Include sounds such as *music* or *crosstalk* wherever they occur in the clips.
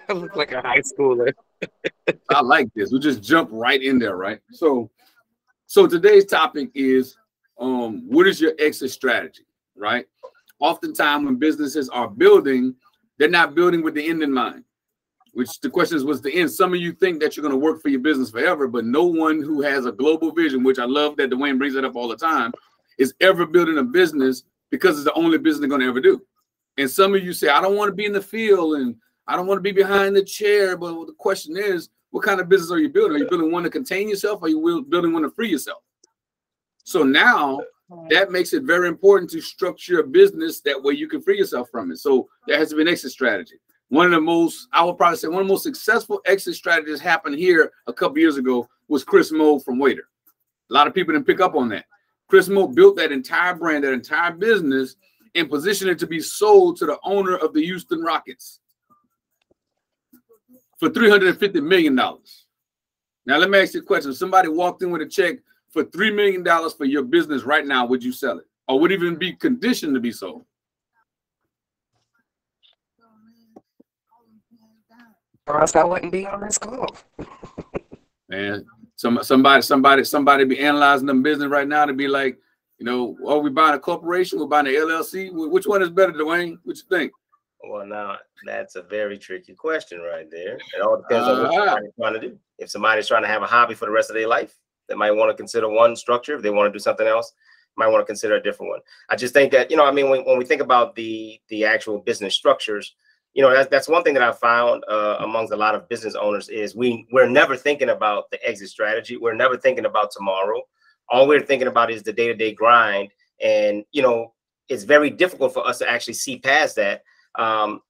*laughs* I look like a high schooler. I like this. We'll just jump right in there, right? So, so today's topic is um, what is your exit strategy, right? Oftentimes, when businesses are building, they're not building with the end in mind. Which the question is, what's the end? Some of you think that you're going to work for your business forever, but no one who has a global vision, which I love that Dwayne brings it up all the time, is ever building a business because it's the only business they're going to ever do. And some of you say, I don't want to be in the field and I don't want to be behind the chair. But the question is, what kind of business are you building? Are you building one to contain yourself? Or are you building one to free yourself? So now that makes it very important to structure a business that way you can free yourself from it. So there has to be an exit strategy. One of the most, I would probably say, one of the most successful exit strategies happened here a couple years ago was Chris Meaux from Waitr. A lot of people didn't pick up on that. Chris Meaux built that entire brand, that entire business, and positioned it to be sold to the owner of the Houston Rockets for $350 million. Now, let me ask you a question. If somebody walked in with a check for $3 million for your business right now, would you sell it? Or would it even be conditioned to be sold? Or else I wouldn't be on this call. Man, some somebody, somebody, somebody be analyzing them business right now to be like, you know, are we buying a corporation? We're buying an LLC. Which one is better, Dwayne? What you think? Well, now that's a very tricky question right there. It all depends uh-huh. on what uh-huh. somebody's trying to do. If somebody's trying to have a hobby for the rest of their life, they might want to consider one structure. If they want to do something else, might want to consider a different one. I just think that you know, I mean, when, when we think about the the actual business structures, you know, that's that's one thing that I found uh, amongst a lot of business owners is we we're never thinking about the exit strategy. We're never thinking about tomorrow. All we're thinking about is the day to day grind, and you know, it's very difficult for us to actually see past that. Um,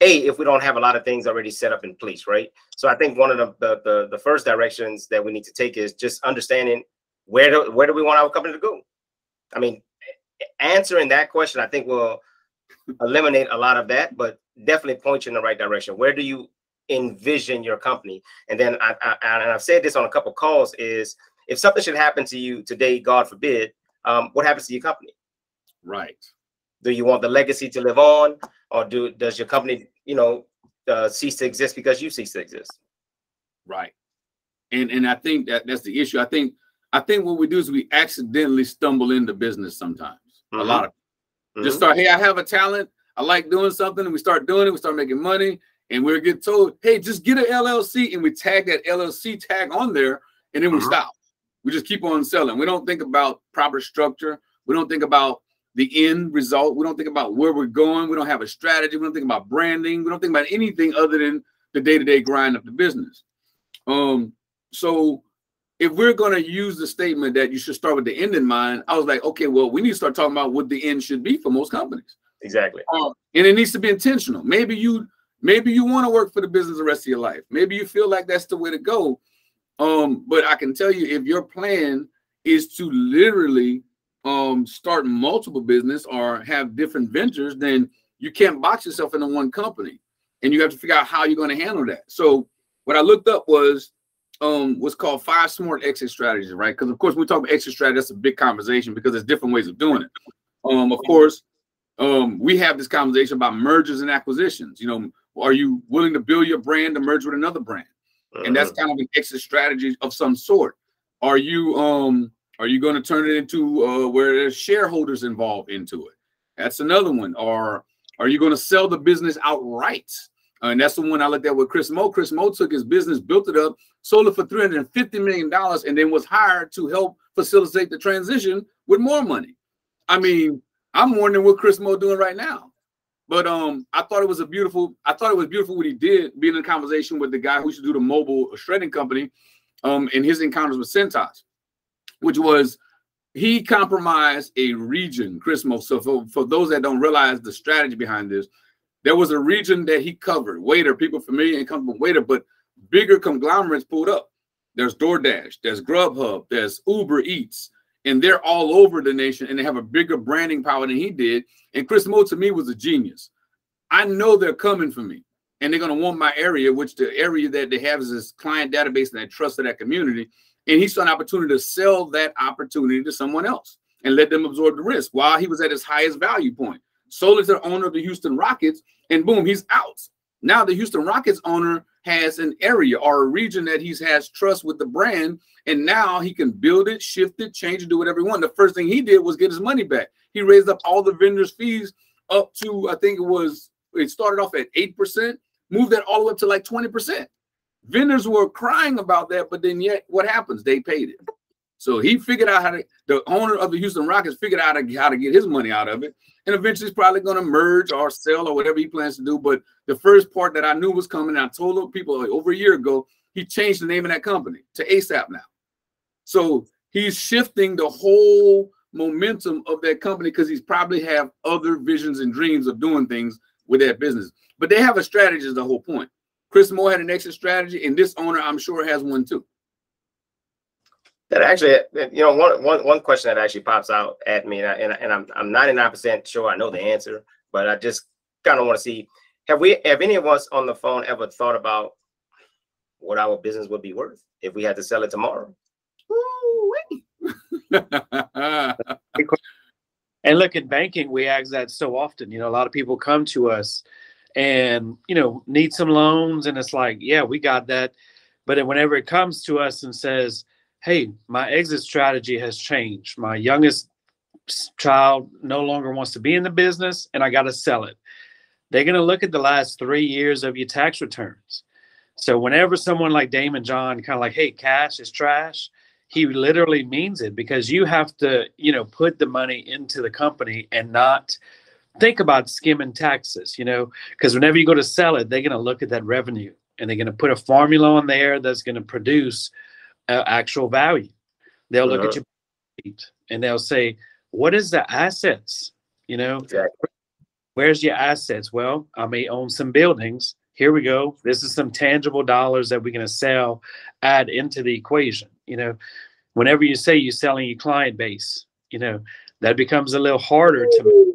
a if we don't have a lot of things already set up in place right? So i think one of the the, the, the first directions that we need to take is just understanding where do where do we want our company to go? I mean answering that question i think will eliminate a lot of that but definitely point you in the right direction. Where do you envision your company? And then i, I and i've said this on a couple calls is if something should happen to you today god forbid um, what happens to your company? Right do you want the legacy to live on, or do does your company, you know, uh, cease to exist because you cease to exist? Right. And and I think that that's the issue. I think I think what we do is we accidentally stumble into business sometimes. Mm-hmm. A lot of mm-hmm. just start. Hey, I have a talent. I like doing something, and we start doing it. We start making money, and we're get told, "Hey, just get an LLC," and we tag that LLC tag on there, and then we mm-hmm. stop. We just keep on selling. We don't think about proper structure. We don't think about the end result. We don't think about where we're going. We don't have a strategy. We don't think about branding. We don't think about anything other than the day-to-day grind of the business. Um, so if we're going to use the statement that you should start with the end in mind, I was like, okay, well, we need to start talking about what the end should be for most companies. Exactly. Um, and it needs to be intentional. Maybe you maybe you want to work for the business the rest of your life. Maybe you feel like that's the way to go. Um, but I can tell you if your plan is to literally um start multiple business or have different ventures, then you can't box yourself into one company. And you have to figure out how you're going to handle that. So what I looked up was um what's called five smart exit strategies, right? Because of course we talk about exit strategy, that's a big conversation because there's different ways of doing it. Um, of course, um, we have this conversation about mergers and acquisitions. You know, are you willing to build your brand to merge with another brand? And that's uh-huh. kind of an exit strategy of some sort. Are you um are you going to turn it into uh, where there's shareholders involved into it? That's another one. Or are you going to sell the business outright? Uh, and that's the one I looked at with Chris Meaux. Chris Meaux took his business, built it up, sold it for $350 million, and then was hired to help facilitate the transition with more money. I mean, I'm wondering what Chris Meaux doing right now. But um, I thought it was a beautiful, I thought it was beautiful what he did, being in conversation with the guy who to do the mobile shredding company um, and his encounters with Cintas which was he compromised a region, Chris Meaux. So for, for those that don't realize the strategy behind this, there was a region that he covered. Waitr, people familiar and comfortable Waitr, but bigger conglomerates pulled up. There's DoorDash, there's Grubhub, there's Uber Eats, and they're all over the nation and they have a bigger branding power than he did. And Chris Meaux to me was a genius. I know they're coming for me and they're going to want my area, which the area that they have is this client database and that trust of that community. And he saw an opportunity to sell that opportunity to someone else and let them absorb the risk while he was at his highest value point. Sold it to the owner of the Houston Rockets, and boom, he's out. Now the Houston Rockets owner has an area or a region that he has trust with the brand, and now he can build it, shift it, change it, do whatever he wants. The first thing he did was get his money back. He raised up all the vendors' fees up to I think it was it started off at eight percent, moved that all the way up to like twenty percent. Vendors were crying about that, but then yet what happens? They paid it. So he figured out how to. The owner of the Houston Rockets figured out how to get his money out of it, and eventually he's probably going to merge or sell or whatever he plans to do. But the first part that I knew was coming, I told people like over a year ago, he changed the name of that company to ASAP now. So he's shifting the whole momentum of that company because he's probably have other visions and dreams of doing things with that business. But they have a strategy is the whole point. Chris Moore had an exit strategy, and this owner, I'm sure, has one too. That actually, you know, one, one, one question that actually pops out at me, and, I, and, I, and I'm, I'm 99% sure I know the answer, but I just kind of want to see, have we, have any of us on the phone ever thought about what our business would be worth if we had to sell it tomorrow? *laughs* and look, in banking, we ask that so often. You know, a lot of people come to us and, you know, need some loans. And it's like, yeah, we got that. But then whenever it comes to us and says, hey, my exit strategy has changed. My youngest child no longer wants to be in the business and I got to sell it. They're going to look at the last three years of your tax returns. So whenever someone like Daymond John kind of like, hey, cash is trash, he literally means it because you have to, you know, put the money into the company and not think about skimming taxes, you know, because whenever you go to sell it, they're going to look at that revenue and they're going to put a formula on there that's going to produce uh, actual value. They'll look at your and they'll say, "What is the assets?" You know, exactly. where's your assets? Well, I may own some buildings. Here we go. This is some tangible dollars that we're going to sell, add into the equation you know whenever you say you're selling your client base you know that becomes a little harder to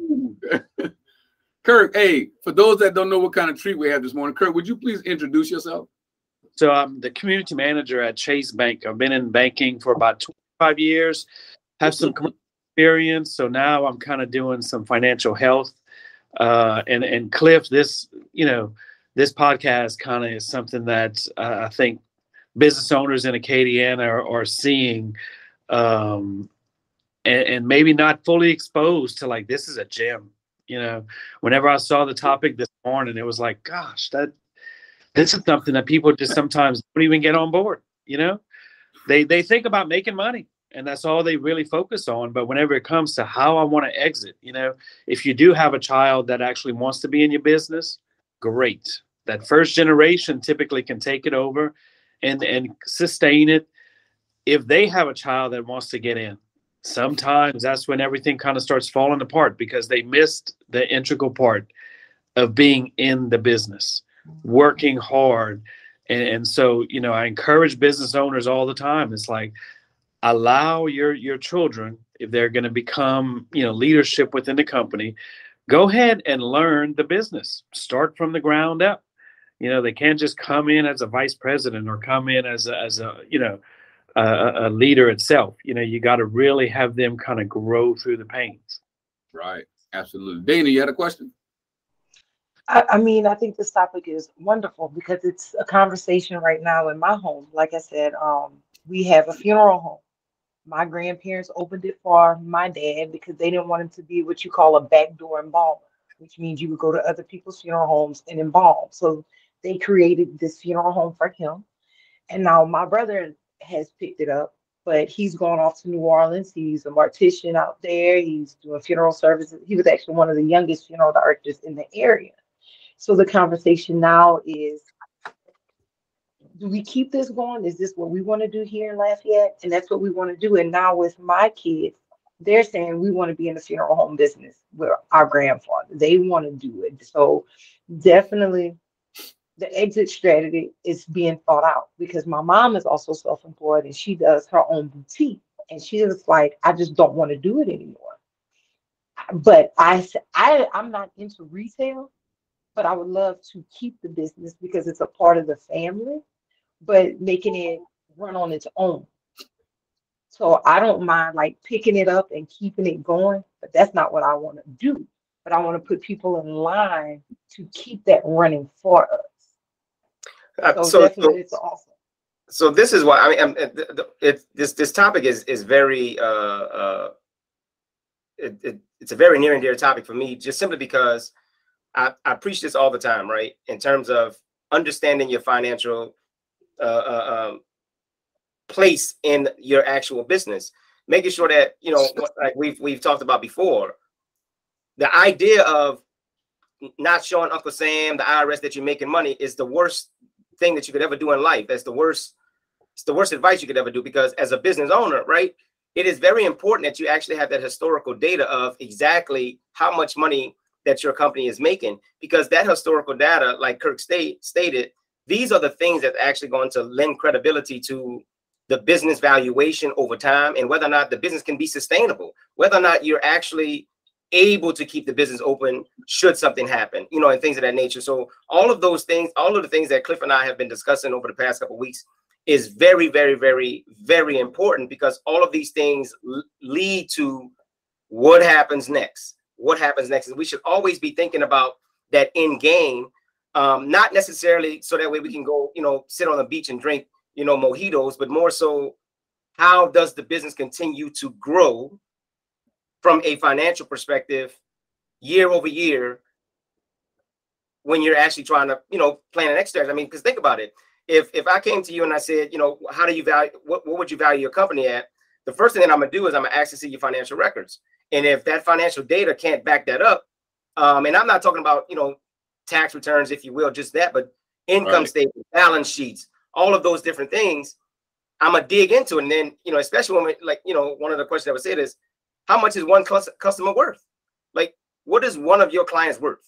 kirk hey for those that don't know what kind of treat we have this morning kirk would you please introduce yourself? So i'm the community manager at chase bank. I've been in banking for about 25 years have some experience so now i'm kind of doing some financial health uh, and and cliff this you know this podcast kind of is something that uh, i think business owners in Acadiana are, are seeing um, and, and, maybe not fully exposed to like this is a gem you know whenever i saw the topic this morning it was like gosh that this is something that people just sometimes don't even get on board you know? They they think about making money and that's all they really focus on but whenever it comes to how i want to exit you know if you do have a child that actually wants to be in your business great. That first generation typically can take it over and and sustain it. If they have a child that wants to get in sometimes that's when everything kind of starts falling apart because they missed the integral part of being in the business working hard. And, and so you know i encourage business owners all the time. It's like allow your your children if they're going to become you know leadership within the company go ahead and learn the business. Start from the ground up. You know, they can't just come in as a vice president or come in as a, as a you know, a, a leader itself. You know, you got to really have them kind of grow through the pains. Right. Absolutely. Dana, you had a question? I, I mean, I think this topic is wonderful because it's a conversation right now in my home. Like I said, um, we have a funeral home. My grandparents opened it for my dad because they didn't want him to be what you call a backdoor embalmer, which means you would go to other people's funeral homes and embalm. So they created this funeral home for him. And now my brother has picked it up, but he's gone off to New Orleans. He's a mortician out there. He's doing funeral services. He was actually one of the youngest funeral directors in the area. So the conversation now is do we keep this going? Is this what we want to do here in Lafayette? And that's what we want to do. And now with my kids, they're saying we want to be in the funeral home business with our grandfather. They want to do it. So definitely the exit strategy is being thought out because my mom is also self-employed and she does her own boutique and she was like i just don't want to do it anymore. But i i i'm not into retail but i would love to keep the business because it's a part of the family but making it run on its own. So i don't mind like picking it up and keeping it going but that's not what i want to do. But I want to put people in line to keep that running for us. Uh, So, so, so, it's awesome. so this is why I mean, um, it, it, it- this this topic is is very uh uh it, it, it's a very near and dear topic for me, just simply because I I preach this all the time, right? In terms of understanding your financial uh, uh um, place in your actual business, making sure that you know, like we've we've talked about before, the idea of not showing Uncle Sam, the IRS that you're making money is the worst thing that you could ever do in life. That's the worst. It's the worst advice you could ever do because as a business owner, right? It is very important that you actually have that historical data of exactly how much money that your company is making because that historical data, like Kirk state, stated, these are the things that actually going to lend credibility to the business valuation over time and whether or not the business can be sustainable, whether or not you're actually able to keep the business open should something happen, you know, and things of that nature. So all of those things, all of the things that Cliff and I have been discussing over the past couple weeks is very, very, very, very important because all of these things lead to what happens next. What happens next? And we should always be thinking about that end game, um, not necessarily so that way we can go, you know, sit on the beach and drink, you know, mojitos, but more so, how does the business continue to grow from a financial perspective year over year when you're actually trying to, you know, plan an extra. I mean, because think about it. If if I came to you and I said, you know, how do you value what, what would you value your company at? The first thing that I'm gonna do is I'm gonna ask to see your financial records. And if that financial data can't back that up, um, and I'm not talking about, you know, tax returns, if you will, just that, but income Right. statements, balance sheets, all of those different things, I'm gonna dig into it. And then, you know, especially when we like, you know, one of the questions that was said is how much is one customer worth? Like, what is one of your clients worth?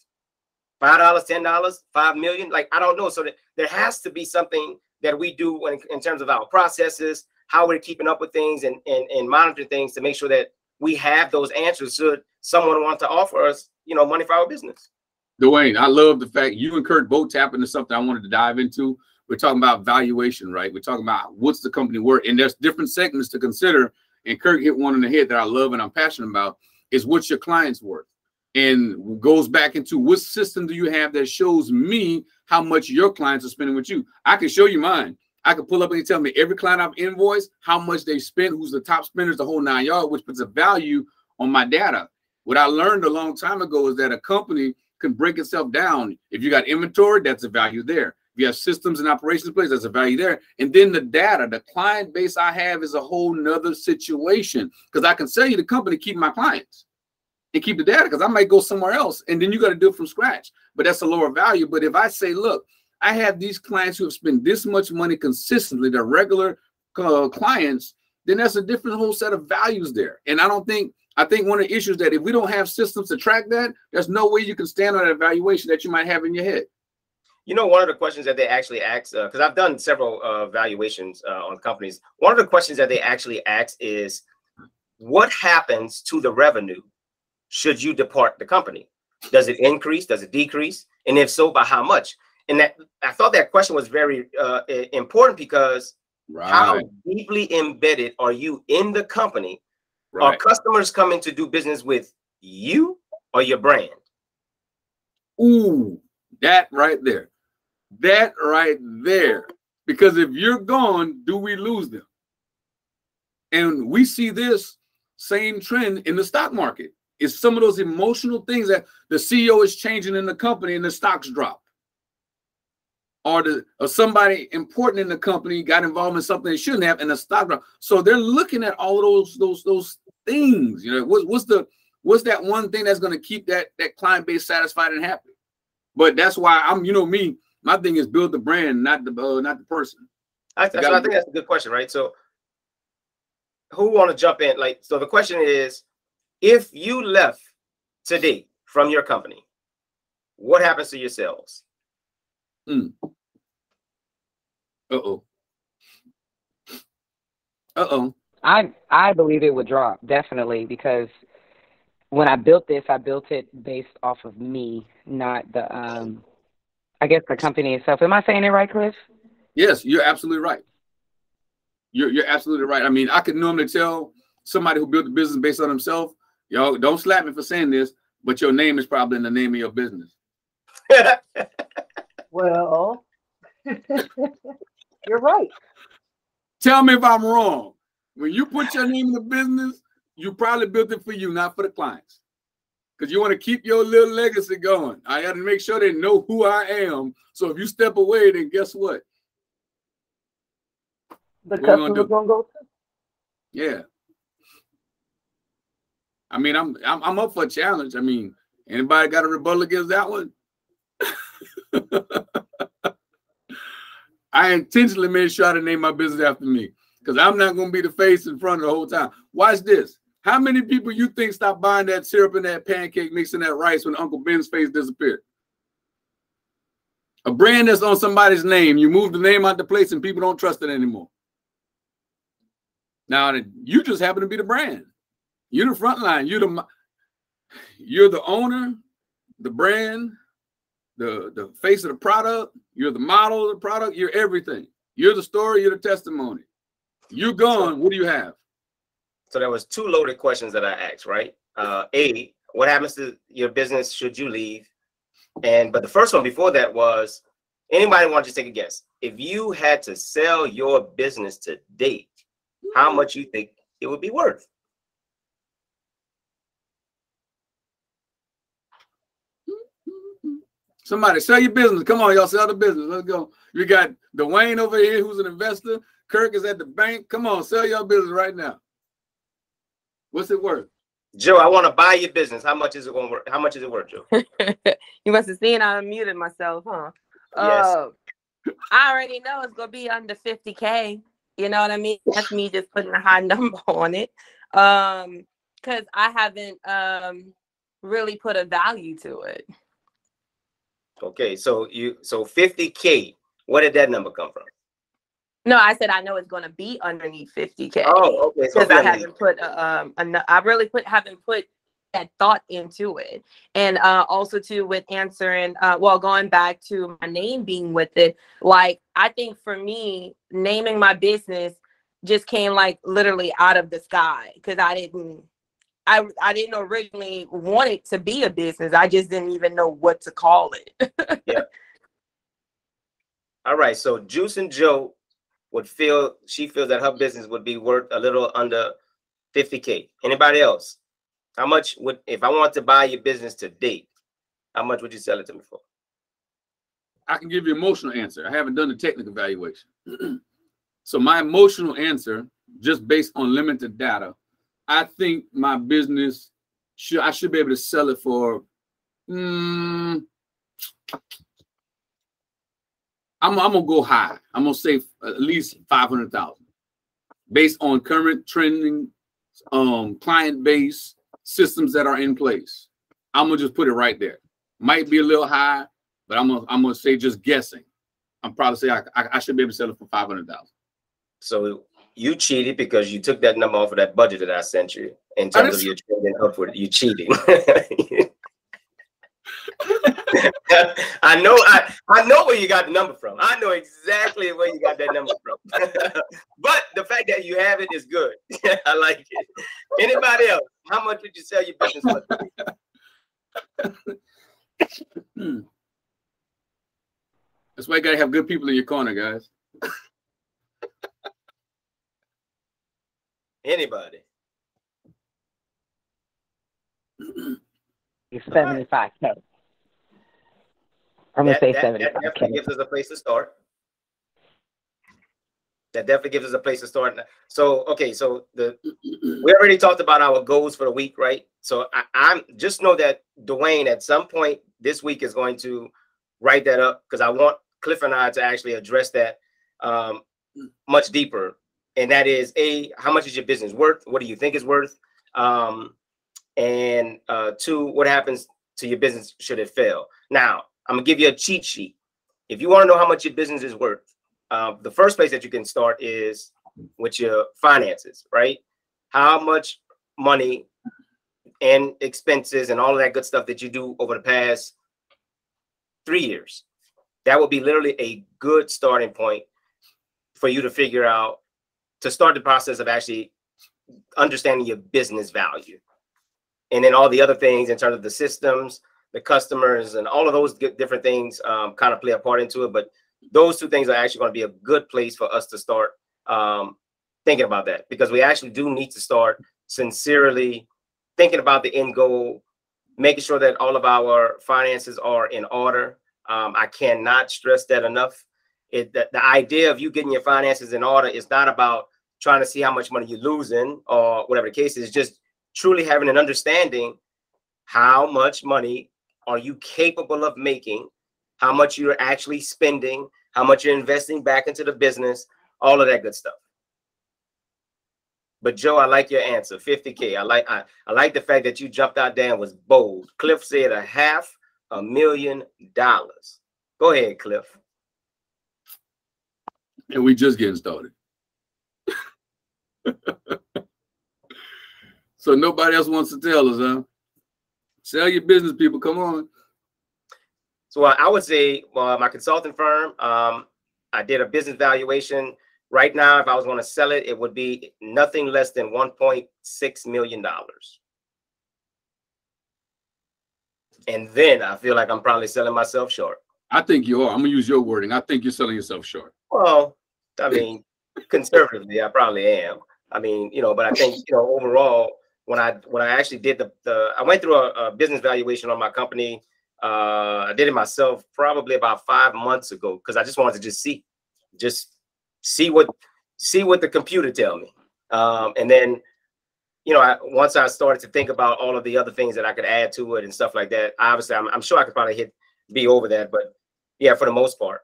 Five dollars, ten dollars, five million? Like, I don't know. So that there has to be something that we do in terms of our processes, how we're keeping up with things and, and and monitoring things to make sure that we have those answers should someone want to offer us, you know, money for our business. Dwayne, I love the fact you and Kirk both tap into something I wanted to dive into. We're talking about valuation, right? We're talking about what's the company worth, and there's different segments to consider. And Kirk hit one in the head that I love and I'm passionate about is what's your client's worth, and goes back into what system do you have that shows me how much your clients are spending with you. I can show you mine. I can pull up and tell me every client I've invoiced, how much they spent, who's the top spenders, the whole nine yard, which puts a value on my data. What I learned a long time ago is that a company can break itself down. If you got inventory, that's a value there. If you have systems and operations place, that's a value there. And then the data, the client base I have is a whole nother situation because I can sell you the company, keep my clients and keep the data because I might go somewhere else and then you got to do it from scratch. But that's a lower value. But if I say, look, I have these clients who have spent this much money consistently, they're regular uh, clients, then that's a different whole set of values there. And I don't think I think one of the issues that if we don't have systems to track that, there's no way you can stand on that evaluation that you might have in your head. You know, one of the questions that they actually ask, because I've done several uh, valuations uh, on companies. One of the questions that they actually ask is, what happens to the revenue should you depart the company? Does it increase? Does it decrease? And if so, by how much? And that I thought that question was very uh, important because how deeply embedded are you in the company? Are customers coming to do business with you or your brand? Ooh, that right there. That right there. Because if you're gone, do we lose them? And we see this same trend in the stock market. It's some of those emotional things that the CEO is changing in the company and the stocks drop. Or the or somebody important in the company got involved in something they shouldn't have and the stock drop. So they're looking at all those those those things. You know, what, what's the what's that one thing that's going to keep that that client base satisfied and happy? But that's why I'm, you know, me. My thing is build the brand, not the uh, not the person. I, so I think that's a good question, right? So, who want to jump in? Like, so the question is, if you left today from your company, what happens to your sales? Uh oh. Uh oh. I I believe it would drop definitely because when I built this, I built it based off of me, not the um. I guess the company itself. Am I saying it right, Cliff? Yes, you're absolutely right. You're you're absolutely right. I mean, I could normally tell somebody who built a business based on himself, y'all don't slap me for saying this, but your name is probably in the name of your business. *laughs* well, *laughs* you're right. Tell me if I'm wrong. When you put your name in the business, you probably built it for you, not for the clients. Because you want to keep your little legacy going. I got to make sure they know who I am. So if you step away, then guess what? The customer's gonna go too. Yeah. I mean, I'm, I'm I'm up for a challenge. I mean, anybody got a rebuttal against that one? *laughs* I intentionally made sure to name my business after me because I'm not going to be the face in front of the whole time. Watch this. How many people you think stop buying that syrup and that pancake mix and that rice when Uncle Ben's face disappeared? A brand that's on somebody's name, you move the name out the place and people don't trust it anymore. Now you just happen to be the brand. You're the front line. You're the you're the owner, the brand, the the face of the product. You're the model of the product. You're everything. You're the story. You're the testimony. You're gone. What do you have? So there was two loaded questions that I asked. Right? Uh, a, what happens to your business should you leave? And but the first one before that was anybody want to take a guess? If you had to sell your business to date, how much you think it would be worth? *laughs* Somebody sell your business. Come on, y'all sell the business. Let's go. You got Dwayne over here who's an investor. Kirk is at the bank. Come on, sell your business right now. What's it worth? Joe, I want to buy your business. How much is it going to work? How much is it worth, Joe? *laughs* you must have seen I unmuted myself, huh? Yes. Uh, I already know it's gonna be under 50k. You know what I mean? That's me just putting a high *laughs* number on it. Um, because I haven't um really put a value to it. Okay, so you so 50k. Where did that number come from? No, I said I know it's going to be underneath 50k. Oh, okay. Because I haven't put um, I really put haven't put that thought into it, and uh, also too with answering. Uh, well, going back to my name being with it, like I think for me, naming my business just came like literally out of the sky because I didn't I I didn't originally want it to be a business. I just didn't even know what to call it. *laughs* yeah. All right. So Juice and Joe would feel she feels that her business would be worth a little under 50k. Anybody else? How much would if I want to buy your business today? how much would you sell it to me for? I can give you emotional answer. I haven't done the technical evaluation. *clears throat* so my emotional answer, just based on limited data, I think my business should I should be able to sell it for. Mm, I'm, I'm gonna go high. I'm gonna say at least five hundred thousand, based on current trending, um, client base systems that are in place. I'm gonna just put it right there. Might be a little high, but I'm gonna I'm gonna say just guessing. I'm probably say I, I, I should be able to sell it for five hundred thousand. So you cheated because you took that number off of that budget that I sent you in terms of your trading upward. You cheating. *laughs* *laughs* I know I, I know where you got the number from. I know exactly where you got that number from. *laughs* but the fact that you have it is good. *laughs* I like it. Anybody else? How much would you sell your business for? That's why you gotta have good people in your corner, guys. Anybody? It's 75K. I'm gonna that, say that, 75 That definitely gives us a place to start. That definitely gives us a place to start. So, okay, so the we already talked about our goals for the week, right? So I, I'm just know that Dwayne at some point this week is going to write that up because I want Cliff and I to actually address that um, much deeper. And that is a how much is your business worth? What do you think is worth? Um, and uh, two, what happens to your business should it fail? Now, I'm gonna give you a cheat sheet. If you want to know how much your business is worth, uh, the first place that you can start is with your finances, right? How much money and expenses and all of that good stuff that you do over the past three years. That would be literally a good starting point for you to figure out to start the process of actually understanding your business value. and then all the other things in terms of the systems, the customers, and all of those different things um, kind of play a part into it. But those two things are actually going to be a good place for us to start um, thinking about that because we actually do need to start sincerely thinking about the end goal, making sure that all of our finances are in order. Um, I cannot stress that enough. It, the, the idea of you getting your finances in order is not about trying to see how much money you're losing or whatever the case is, just truly having an understanding how much money are you capable of making, how much you're actually spending, how much you're investing back into the business, all of that good stuff. But Joe, I like your answer, 50K. I like I, I like the fact that you jumped out there and was bold. Cliff said a half a million dollars. Go ahead, Cliff. And we just getting started. *laughs* so nobody else wants to tell us, huh? Sell your business, people. Come on. So uh, I would say, well, my consulting firm, um, I did a business valuation. Right now, if I was going to sell it, it would be nothing less than $1.6 million. And then I feel like I'm probably selling myself short. I think you are. I'm gonna use your wording. I think you're selling yourself short. Well, I mean, conservatively, I probably am. I mean, you know, but I think you know overall, when I when I actually did the the I went through a, a business valuation on my company. Uh, I did it myself probably about five months ago because I just wanted to just see, just see what see what the computer tell me, um, and then you know, I, once I started to think about all of the other things that I could add to it and stuff like that, obviously, I'm, I'm sure I could probably hit be over that, but yeah, for the most part.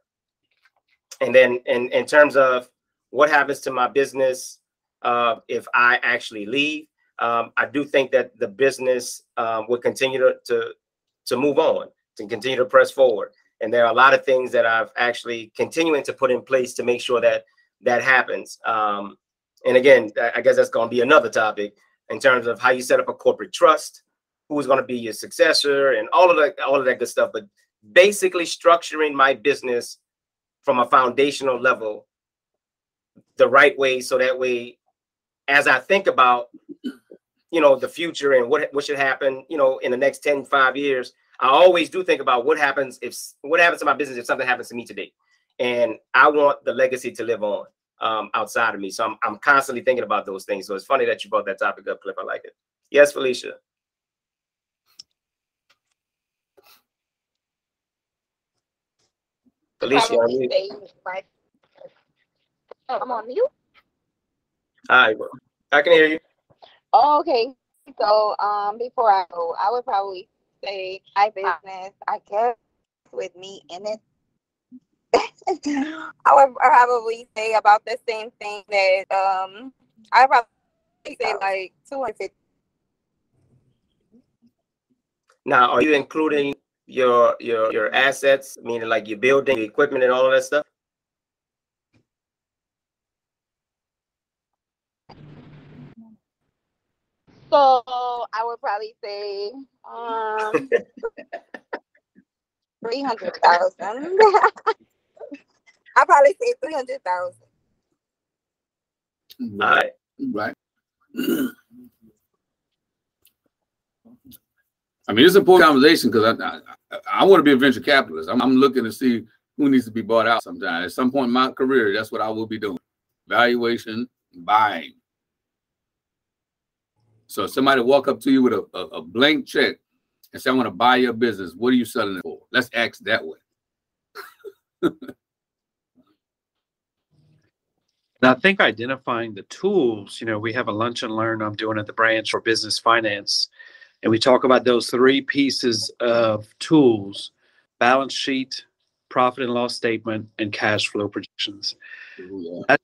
And then in in terms of what happens to my business uh, if I actually leave, um, I do think that the business um, will continue to, to to move on, to continue to press forward. And there are a lot of things that I've actually continuing to put in place to make sure that that happens. Um, and again, I guess that's going to be another topic in terms of how you set up a corporate trust, who's going to be your successor, and all of that, all of that good stuff. But basically, structuring my business from a foundational level the right way, so that way, as I think about you know the future and what what should happen you know in the next 10 5 years i always do think about what happens if what happens to my business if something happens to me today. And i want the legacy to live on um, outside of me. So I'm, I'm constantly thinking about those things. So it's funny that you brought that topic up cliff. I like it. Yes felicia. Felicia oh, i'm on mute. Hi i can hear you Oh, okay. So um before I go, I would probably say I business, I guess with me in it. *laughs* I would probably say about the same thing that um I probably say like two hundred fifty. Now, are you including your your your assets, meaning like your building, equipment, and all of that stuff? So I would probably say um *laughs* three hundred thousand. *laughs* I probably say three hundred thousand. Right. Right. *clears throat* I mean, it's an important conversation because I, I, I want to be a venture capitalist. I'm, I'm, looking to see who needs to be bought out sometime. At some point in my career, that's what I will be doing. Valuation, buying. So if somebody walk up to you with a, a, a blank check and say, I want to buy your business, what are you selling it for? Let's ask that way. and I think identifying the tools, you know, we have a lunch and learn I'm doing at the branch for business finance. And we talk about those three pieces of tools balance sheet, profit and loss statement, and cash flow projections. Yeah. That's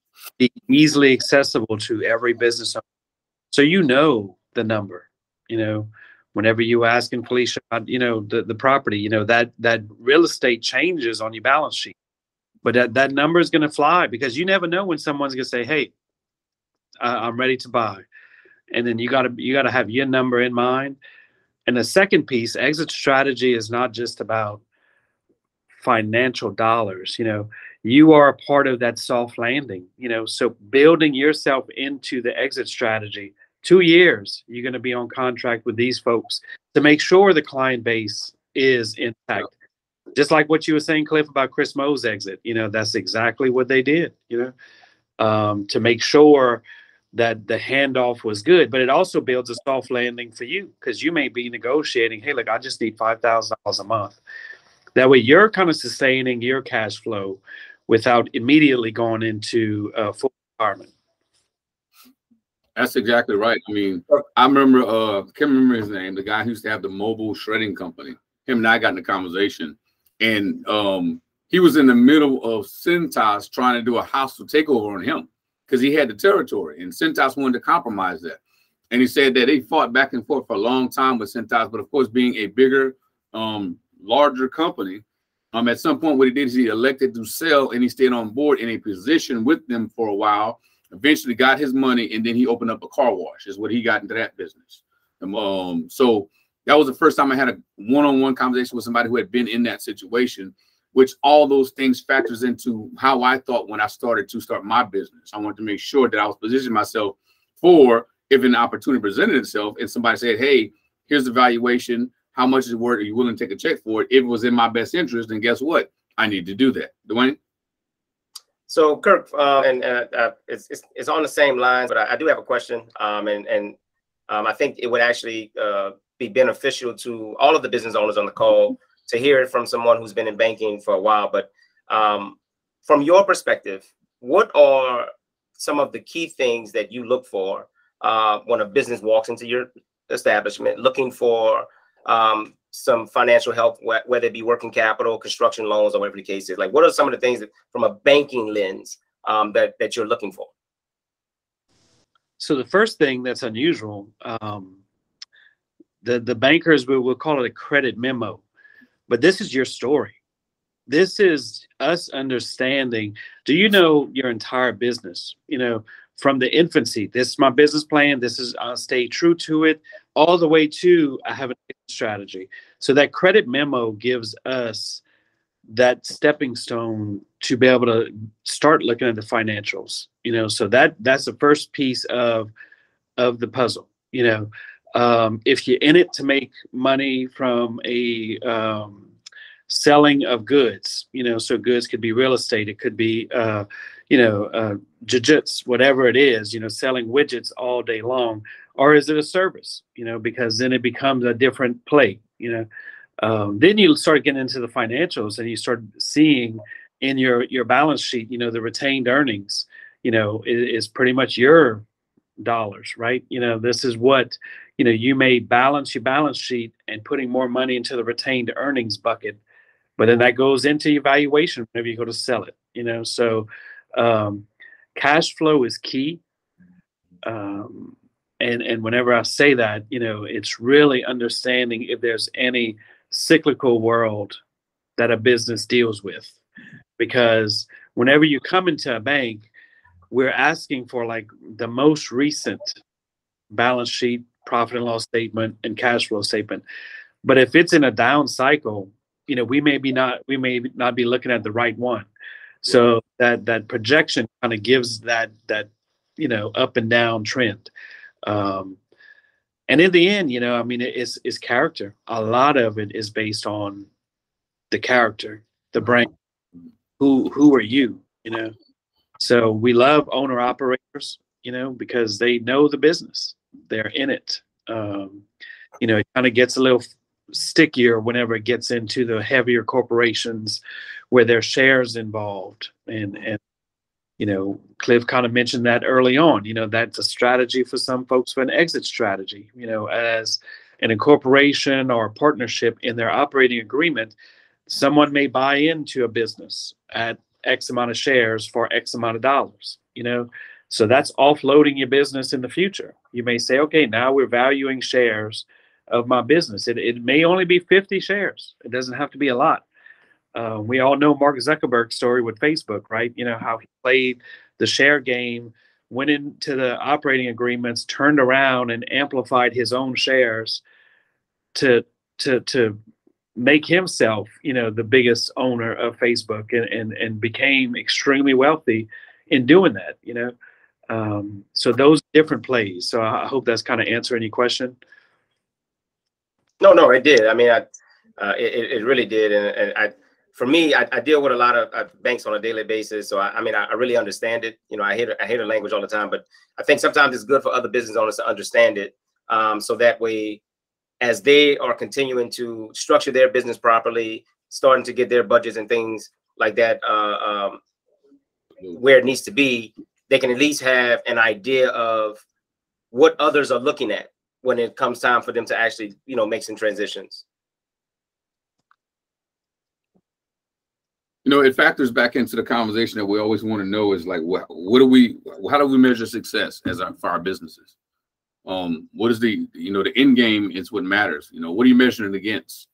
easily accessible to every business owner so you know the number, you know, whenever you ask in Felicia, you know, the, the property, you know, that that real estate changes on your balance sheet. But that, that number is going to fly because you never know when someone's going to say, Hey, I'm ready to buy. And then you got to, you got to have your number in mind. And the second piece, exit strategy is not just about financial dollars. You know, you are a part of that soft landing, you know, so building yourself into the exit strategy two years, you're going to be on contract with these folks to make sure the client base is intact. Just like what you were saying, Cliff, about Chris Meaux's exit. You know, that's exactly what they did. You know, um, to make sure that the handoff was good, but it also builds a soft landing for you because you may be negotiating. Hey, look, I just need five thousand dollars a month. That way, you're kind of sustaining your cash flow without immediately going into uh, full retirement. That's exactly right. I mean, I remember uh can't remember his name, the guy who used to have the mobile shredding company. Him and I got in a conversation, and um he was in the middle of Cintas trying to do a hostile takeover on him because he had the territory, and Cintas wanted to compromise that. And he said that they fought back and forth for a long time with Cintas, but of course, being a bigger, um, larger company, um, at some point, what he did is he elected to sell, and he stayed on board in a position with them for a while eventually got his money, and then he opened up a car wash. Is what he got into that business. Um, so that was the first time I had a one-on-one conversation with somebody who had been in that situation. Which all those things factors into how I thought when I started to start my business. I wanted to make sure that I was positioning myself for if an opportunity presented itself and somebody said, "Hey, here's the valuation. How much is it worth? Are you willing to take a check for it? If it was in my best interest, then guess what? I need to do that." Dwayne. So Kirk, uh, and uh, uh, it's, it's, it's on the same lines, but I, I do have a question, um, and and um, I think it would actually uh, be beneficial to all of the business owners on the call to hear it from someone who's been in banking for a while. But um, from your perspective, what are some of the key things that you look for uh, when a business walks into your establishment, looking for um, some financial help, whether it be working capital, construction loans, or whatever the case is? Like, what are some of the things that, from a banking lens, um, that that you're looking for? So the first thing that's unusual, um, the the bankers will will call it a credit memo, but this is your story. This is us understanding. Do you know your entire business? You know, from the infancy. This is my business plan. This is I'll stay true to it all the way to I have a strategy. So that credit memo gives us that stepping stone to be able to start looking at the financials. You know, so that that's the first piece of of the puzzle. You know, um, if you're in it to make money from a um, selling of goods, you know, so goods could be real estate, it could be uh, you know, uh, jujits, whatever it is, you know, selling widgets all day long, or is it a service? You know, because then it becomes a different play. You know, um, then you start getting into the financials, and you start seeing in your your balance sheet, you know, the retained earnings, you know, is, is pretty much your dollars, right? You know, this is what you know. You may balance your balance sheet and putting more money into the retained earnings bucket, but then that goes into your valuation whenever you go to sell it. You know, so um, cash flow is key. Um, and and whenever I say that, you know, it's really understanding if there's any cyclical world that a business deals with, because whenever you come into a bank, we're asking for like the most recent balance sheet, profit and loss statement, and cash flow statement. But if it's in a down cycle, you know, we may be not we may not be looking at the right one. So that that projection kind of gives that that you know up and down trend. Um, and in the end, you know, I mean, it's it's character. A lot of it is based on the character, the brain. Who who are you? You know. So we love owner operators, you know, because they know the business. They're in it. Um, you know, it kind of gets a little stickier whenever it gets into the heavier corporations where there's shares involved and and you know cliff kind of mentioned that early on you know that's a strategy for some folks for an exit strategy you know as an incorporation or a partnership in their operating agreement someone may buy into a business at x amount of shares for x amount of dollars you know? So that's offloading your business in the future. You may say okay now we're valuing shares of my business. It, it may only be 50 shares. It doesn't have to be a lot uh, we all know Mark Zuckerberg's story with Facebook, right? You know how he played the share game, went into the operating agreements, turned around and amplified his own shares to to to make himself, you know, the biggest owner of Facebook, and and, and became extremely wealthy in doing that. You know, Um, so those different plays. So I hope that's kind of answering your question. No, no, it did. I mean, I, uh, it, it really did, and, and I, for me, I, I, deal with a lot of uh, banks on a daily basis, so I, I mean, I, I, really understand it. You know, I hear I hear the language all the time, but I think sometimes it's good for other business owners to understand it, um, so that way, as they are continuing to structure their business properly, starting to get their budgets and things like that uh, um, where it needs to be, they can at least have an idea of what others are looking at when it comes time for them to actually, you know, make some transitions. You know, it factors back into the conversation that we always want to know is like, what, what do we, how do we measure success as our, for our businesses? Um, what is the, you know, the end game is what matters. You know, what are you measuring against?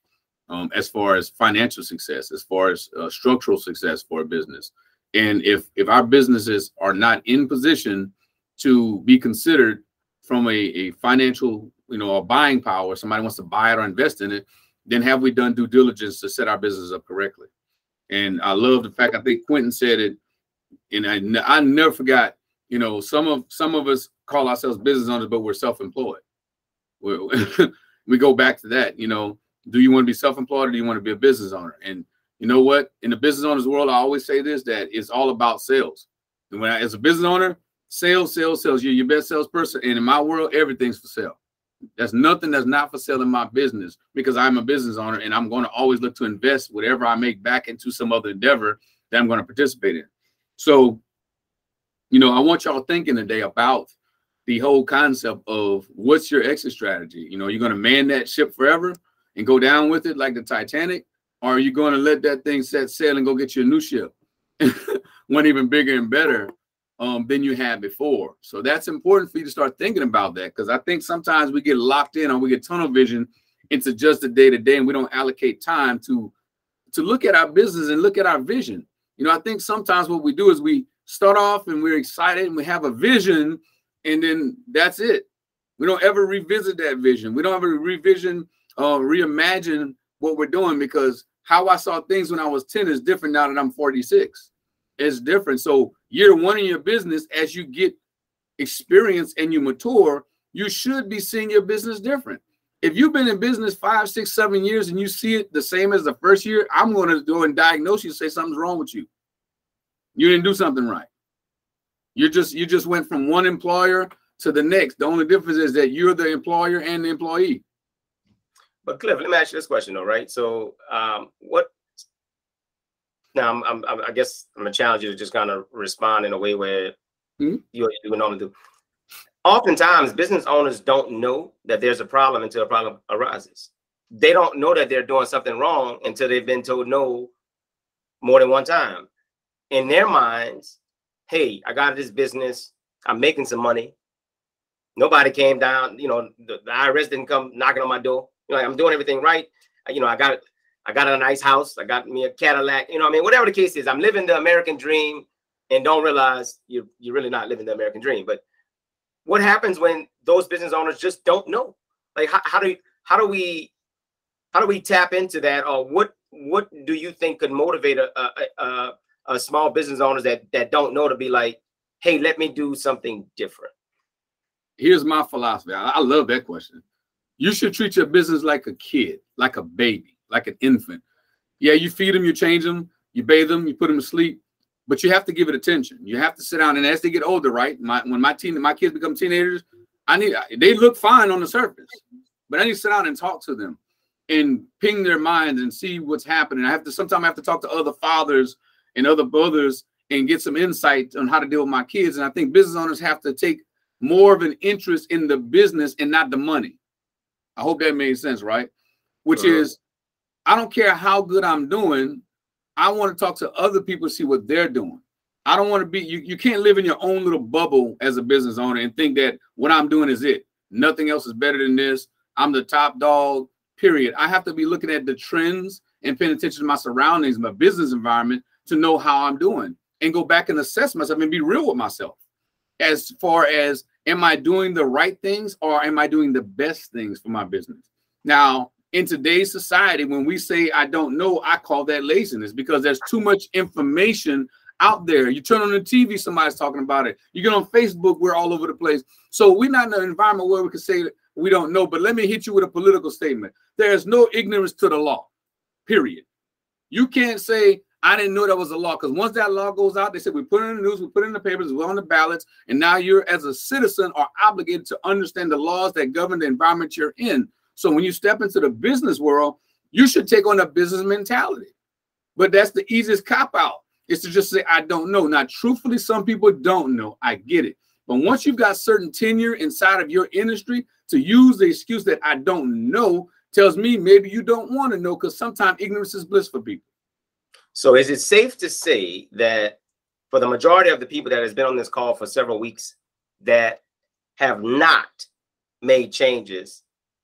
Um, as far as financial success, as far as uh, structural success for a business, and if if our businesses are not in position to be considered from a, a financial, you know, a buying power, somebody wants to buy it or invest in it, then have we done due diligence to set our business up correctly? And I love the fact I think Quentin said it, and I I never forgot. You know, some of some of us call ourselves business owners, but we're self-employed. We, *laughs* we go back to that. You know, do you want to be self-employed or do you want to be a business owner? And you know what? In the business owners world, I always say this that it's all about sales. And when I, as a business owner, sales, sales, sales, you're your best salesperson. And in my world, everything's for sale. There's nothing that's not for sale in my business because I'm a business owner and I'm going to always look to invest whatever I make back into some other endeavor that I'm going to participate in. So, you know, I want y'all thinking today about the whole concept of what's your exit strategy. You know, you're going to man that ship forever and go down with it like the Titanic, or are you going to let that thing set sail and go get you a new ship, *laughs* one even bigger and better um, than you had before? So that's important for you to start thinking about that because I think sometimes we get locked in or we get tunnel vision into just the day to day, and we don't allocate time to to look at our business and look at our vision. You know, I think sometimes what we do is we start off and we're excited and we have a vision, and then that's it. We don't ever revisit that vision. We don't ever revision, uh, reimagine what we're doing because how I saw things when I was 10 is different now that I'm 46. It's different. So year one in your business, as you get experience and you mature, you should be seeing your business different. If you've been in business five, six, seven years and you see it the same as the first year, I'm going to go and diagnose you and say something's wrong with you. You didn't do something right. You just you just went from one employer to the next. The only difference is that you're the employer and the employee. But Cliff, let me ask you this question though, right? So, um, what? Now, I'm, I'm, i guess I'm gonna challenge you to just kind of respond in a way where mm-hmm. you, you would normally do. Oftentimes, business owners don't know that there's a problem until a problem arises. They don't know that they're doing something wrong until they've been told no more than one time. In their minds, hey, I got this business, I'm making some money. Nobody came down, you know, the, the IRS didn't come knocking on my door you know, like I'm doing everything right. You know, I got I got a nice house. I got me a Cadillac. You know, I mean, whatever the case is, I'm living the American dream and don't realize you you're really not living the American dream. But what happens when those business owners just don't know? Like, how, how do how do we how do we tap into that, or what what do you think could motivate a a, a, a small business owners that that don't know to be like, hey, let me do something different? Here's my philosophy. I, I love that question. You should treat your business like a kid, like a baby, like an infant. Yeah, you feed them, you change them, you bathe them, you put them to sleep, but you have to give it attention. You have to sit down, and as they get older, right? My when my teen, my kids become teenagers, I need they look fine on the surface, but I need to sit down and talk to them and ping their minds and see what's happening. I have to sometimes I have to talk to other fathers and other brothers and get some insight on how to deal with my kids. And I think business owners have to take more of an interest in the business and not the money. I hope that made sense, right? Which uh-huh. is, I don't care how good I'm doing. I want to talk to other people, see what they're doing. I don't want to be, you, you can't live in your own little bubble as a business owner and think that what I'm doing is it. Nothing else is better than this. I'm the top dog, period. I have to be looking at the trends and paying attention to my surroundings, my business environment to know how I'm doing and go back and assess myself and be real with myself as far as am I doing the right things or am I doing the best things for my business? Now, in today's society, when we say I don't know, I call that laziness because there's too much information out there. You turn on the TV, somebody's talking about it. You get on Facebook, we're all over the place. So we're not in an environment where we can say we don't know. But let me hit you with a political statement. There is no ignorance to the law, period. You can't say, I didn't know that was a law because once that law goes out, they said we put it in the news, we put it in the papers, we're on the ballots, and now you're as a citizen are obligated to understand the laws that govern the environment you're in. So when you step into the business world, you should take on a business mentality. But that's the easiest cop out is to just say, I don't know. Now, truthfully, some people don't know. I get it. But once you've got certain tenure inside of your industry, to use the excuse that I don't know tells me maybe you don't want to know because sometimes ignorance is bliss for people. So is it safe to say that for the majority of the people that has been on this call for several weeks that have not made changes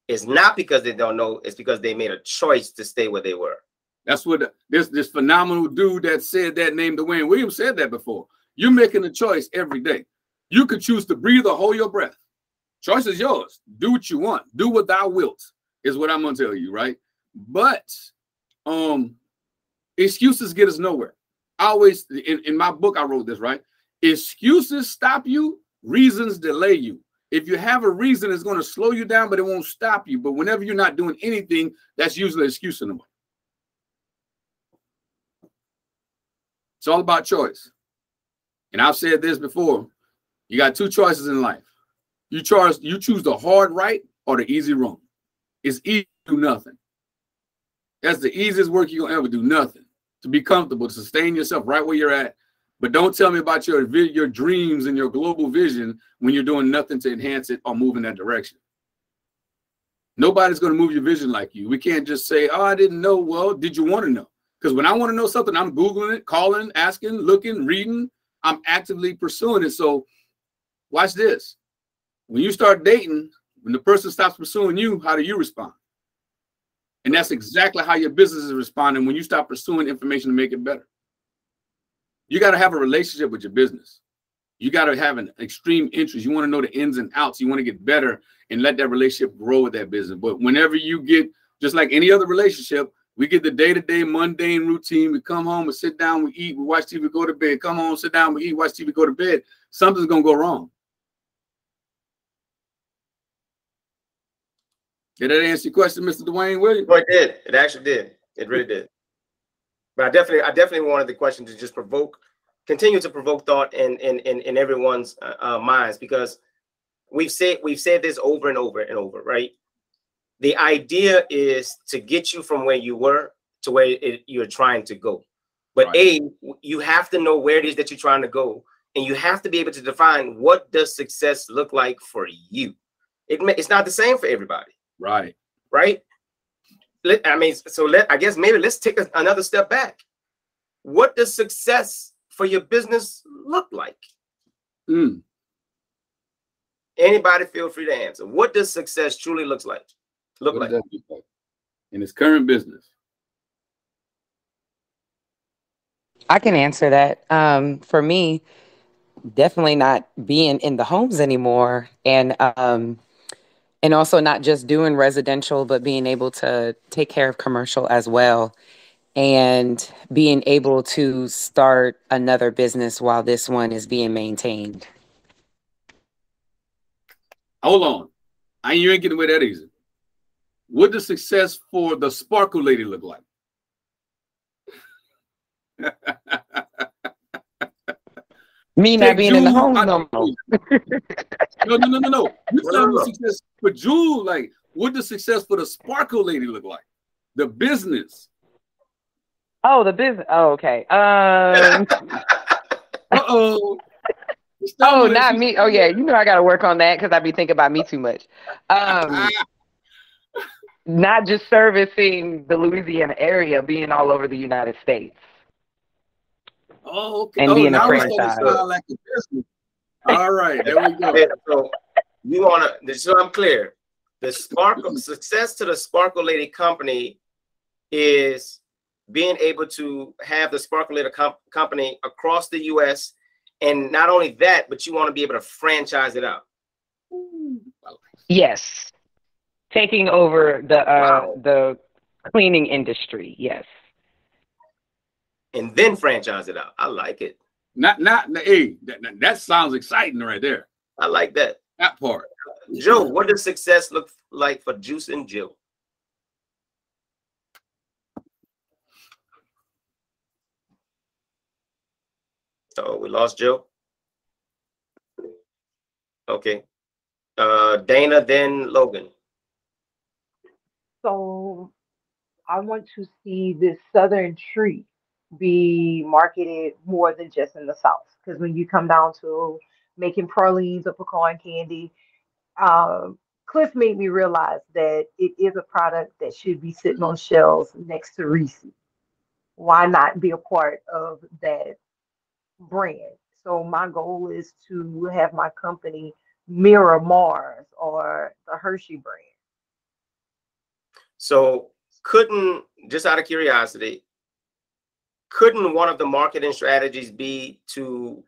is not because they don't know, it's because they made a choice to stay where they were. That's what this this phenomenal dude that said that named Dwayne Williams said that before. You're making a choice every day. You could choose to breathe or hold your breath. Choice is yours. Do what you want. Do what thou wilt is what I'm gonna tell you, right? But um excuses get us nowhere. I always in, in my book, I wrote this, right? Excuses stop you, reasons delay you. If you have a reason, it's going to slow you down, but it won't stop you. But whenever you're not doing anything, that's usually an excuse in the way. It's all about choice. And I've said this before. You got two choices in life. You choose you choose the hard right or the easy wrong. It's easy to do nothing. That's the easiest work you'll ever do. Nothing. To be comfortable, to sustain yourself right where you're at. But don't tell me about your your dreams and your global vision when you're doing nothing to enhance it or move in that direction. Nobody's going to move your vision like you. We can't just say, "Oh, I didn't know." Well, did you want to know? Because when I want to know something, I'm googling it, calling, asking, looking, reading. I'm actively pursuing it. So, watch this. When you start dating, when the person stops pursuing you, how do you respond? And that's exactly how your business is responding when you stop pursuing information to make it better. You got to have a relationship with your business. You got to have an extreme interest. You want to know the ins and outs. You want to get better and let that relationship grow with that business. But whenever you get, just like any other relationship, we get the day-to-day mundane routine. We come home, we sit down, we eat, we watch TV, go to bed. Come home, sit down, we eat, watch TV, go to bed. Something's gonna go wrong. Did that answer your question, Mr. Dwayne Williams? No, it did. It actually did. It really did. But I definitely, I definitely wanted the question to just provoke, continue to provoke thought in in in, in everyone's uh, uh, minds because we've said we've said this over and over and over, right? The idea is to get you from where you were to where it, you're trying to go. But right. a, you have to know where it is that you're trying to go, and you have to be able to define what does success look like for you. It, it's not the same for everybody. Right. Right. Let, I mean, so let I guess maybe let's take a, another step back. What does success for your business look like? Mm. Anybody feel free to answer. What does success truly looks like? Look what like? look like in his current business? I can answer that. Um, for me, definitely not being in the homes anymore, and um, and also not just doing residential, but being able to take care of commercial as well and being able to start another business while this one is being maintained. Hold on. I you ain't getting away that easy. What does success for the sparkle lady look like? *laughs* Me not being in the home no more. no, no, no, no, no. You tell success for Jewel. Like, what does success for the sparkle lady look like? The business. Oh, the business. Oh, okay. Um. *laughs* uh oh. Oh, not me. Oh, yeah. You know I got to work on that because I be thinking about me too much. Um, *laughs* not just servicing the Louisiana area, being all over the United States. Oh, okay. And oh, being a franchise. Like a All right, there we go. so you want to, so I'm clear. The Sparkle success to the Sparkle Lady company is being able to have the Sparkle Lady comp- company across the U.S. And not only that, but you want to be able to franchise it out. Yes, taking over the uh, wow. the cleaning industry. Yes and then franchise it out. I like it. Not not hey, that, that sounds exciting right there. I like that. That part. Joe, what does success look like for Juice and Jill? Oh, we lost Joe. Okay. Uh, Dana, then Logan. So I want to see this southern treat be marketed more than just in the south. Because when you come down to making pralines or pecan candy, um, Cliff made me realize that it is a product that should be sitting on shelves next to Reese. Why not be a part of that brand? So my goal is to have my company mirror Mars or the Hershey brand. So couldn't just out of curiosity, couldn't one of the marketing strategies be to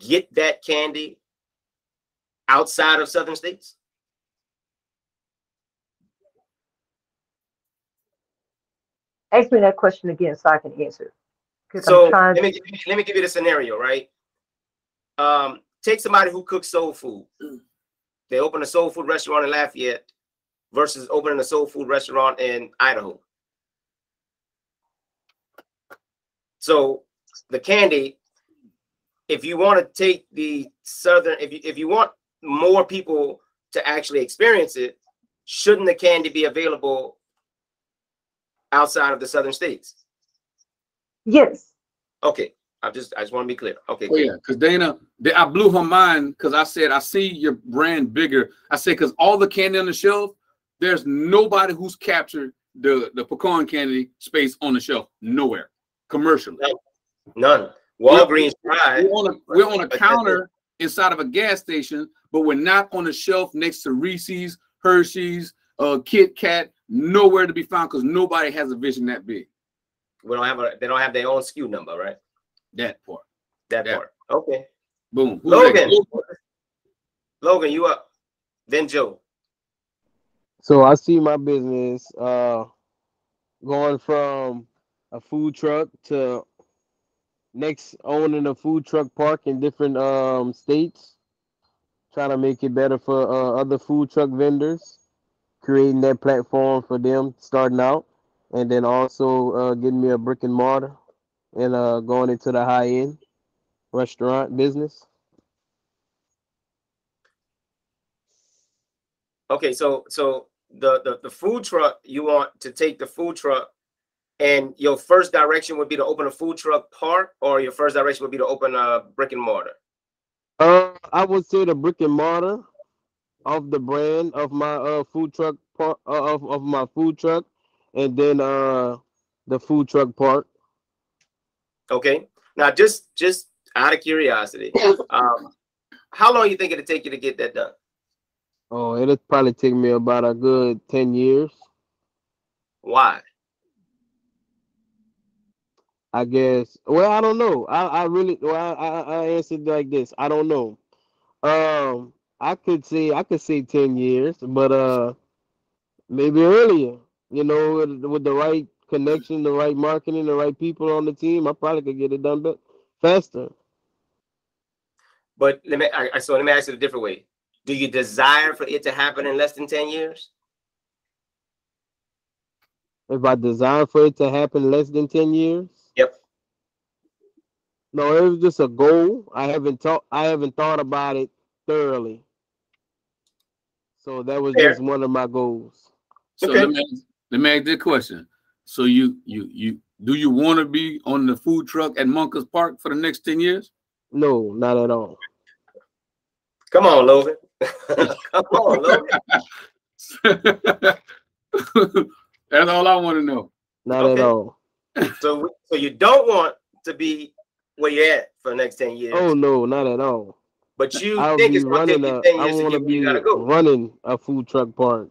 get that candy outside of southern states? Ask me that question again so I can answer. So let me, let me give you the scenario, right? Um, take somebody who cooks soul food. They open a soul food restaurant in Lafayette versus opening a soul food restaurant in Idaho. So the candy, if you want to take the southern, if you if you want more people to actually experience it, shouldn't the candy be available outside of the southern states? Yes. Okay. I just I just want to be clear. Okay. Oh, yeah, because Dana, I blew her mind because I said I see your brand bigger. I said because all the candy on the shelf, there's nobody who's captured the the pecan candy space on the shelf nowhere commercially. None. Walgreens tried. We're on a, we're on a counter inside of a gas station, but we're not on the shelf next to Reese's, Hershey's, uh, Kit Kat, nowhere to be found because nobody has a vision that big. We don't have a. They don't have their own SKU number, right? That part. That, that part. Okay. Boom. Who's Logan. Logan, you up? Then Joe. So I see my business uh going from a food truck to next owning a food truck park in different um states, trying to make it better for uh, other food truck vendors, creating that platform for them starting out, and then also uh, getting me a brick and mortar and uh, going into the high end restaurant business. Okay, so so the, the the food truck you want to take the food truck and your first direction would be to open a food truck park or your first direction would be to open a brick and mortar uh i would say the brick and mortar of the brand of my uh food truck part uh, of, of my food truck and then uh the food truck part Okay. Now, just just out of curiosity, um, how long you think it'll take you to get that done? Oh, it'll probably take me about a good ten years. Why? I guess. Well, I don't know. I, I really well I, I, I answered like this. I don't know. Um, I could say I could say ten years, but uh, maybe earlier. You know, with, with the right connection, the right marketing, the right people on the team, I probably could get it done but faster. But let me I, so let me ask it a different way. Do you desire for it to happen in less than 10 years? If I desire for it to happen less than 10 years? Yep. No, it was just a goal. I haven't thought I haven't thought about it thoroughly. So that was Fair. just one of my goals. So okay. let me let me ask this question. So you you you do you want to be on the food truck at Monkers Park for the next 10 years? No, not at all. Come on, Logan. *laughs* Come on, Logan. *laughs* That's all I want to know. Not okay. at all. So so you don't want to be where you're at for the next 10 years. Oh no, not at all. But you I'll think it's gonna take you 10 years I want to be running a food truck park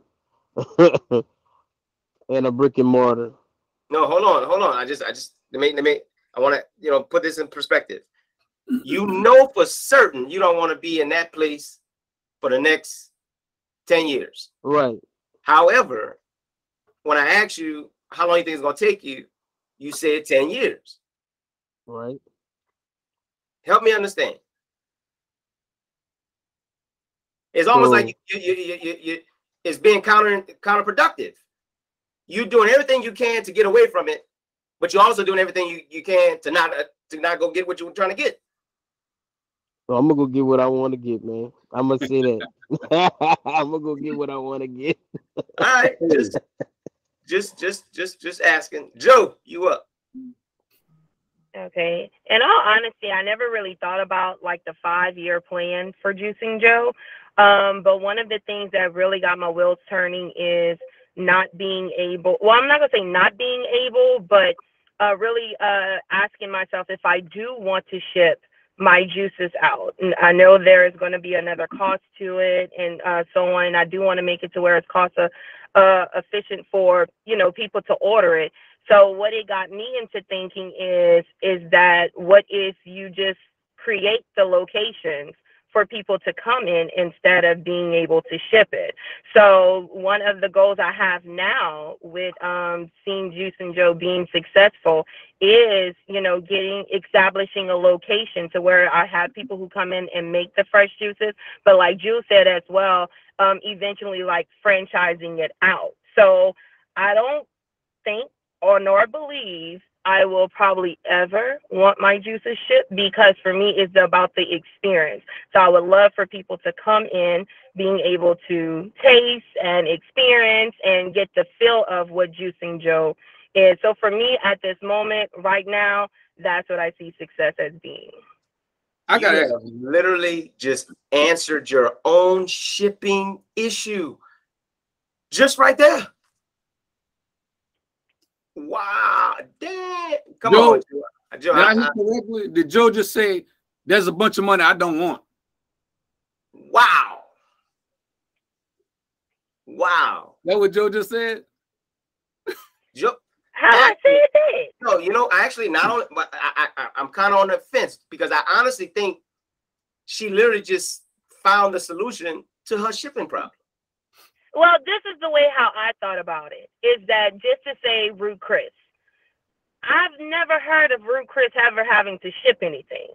*laughs* and a brick and mortar. No, hold on, hold on. I just, I just, let me, let me, I want to, you know, put this in perspective. You know for certain you don't want to be in that place for the next 10 years. Right. However, when I asked you how long you think it's going to take you, you said 10 years. Right. Help me understand. It's almost so, like you, you, you, you, you, it's being counter counterproductive. You're doing everything you can to get away from it, but you're also doing everything you, you can to not uh, to not go get what you're trying to get. So I'm gonna go get what I want to get, man. I'm gonna say that. *laughs* *laughs* I'm gonna go get what I want to get. All right, just, *laughs* just, just, just, just asking. Joe, you up? Okay. In all honesty, I never really thought about like the five year plan for Juicing Joe. Um, but one of the things that really got my wheels turning is not being able. Well, I'm not gonna say not being able, but uh, really uh, asking myself if I do want to ship my juices out. And I know there is going to be another cost to it and uh, so on. I do want to make it to where it's cost uh, uh, efficient for, you know, people to order it. So what it got me into thinking is, is that what if you just create the locations for people to come in instead of being able to ship it. So one of the goals I have now with um, seeing and Joe being successful is, you know, getting establishing a location to where I have people who come in and make the fresh juices, but like Jules said as well, um, eventually like franchising it out. So I don't think or nor believe I will probably ever want my juices shipped because for me it's about the experience. So I would love for people to come in being able to taste and experience and get the feel of what Juicing Joe is. So for me at this moment right now, that's what I see success as being. I got to literally just answered your own shipping issue. Just right there. Wow, damn. Come Joe, on, Joe. Joe I, I, correctly, did Joe just say there's a bunch of money I don't want? Wow. Wow. That what Joe just said? *laughs* Joe. How I say it? No, you know, I actually not on but I, I I'm kind of on the fence because I honestly think she literally just found the solution to her shipping problem. Well, this is the way how I thought about it is that just to say Ruth Chris, I've never heard of Ruth Chris ever having to ship anything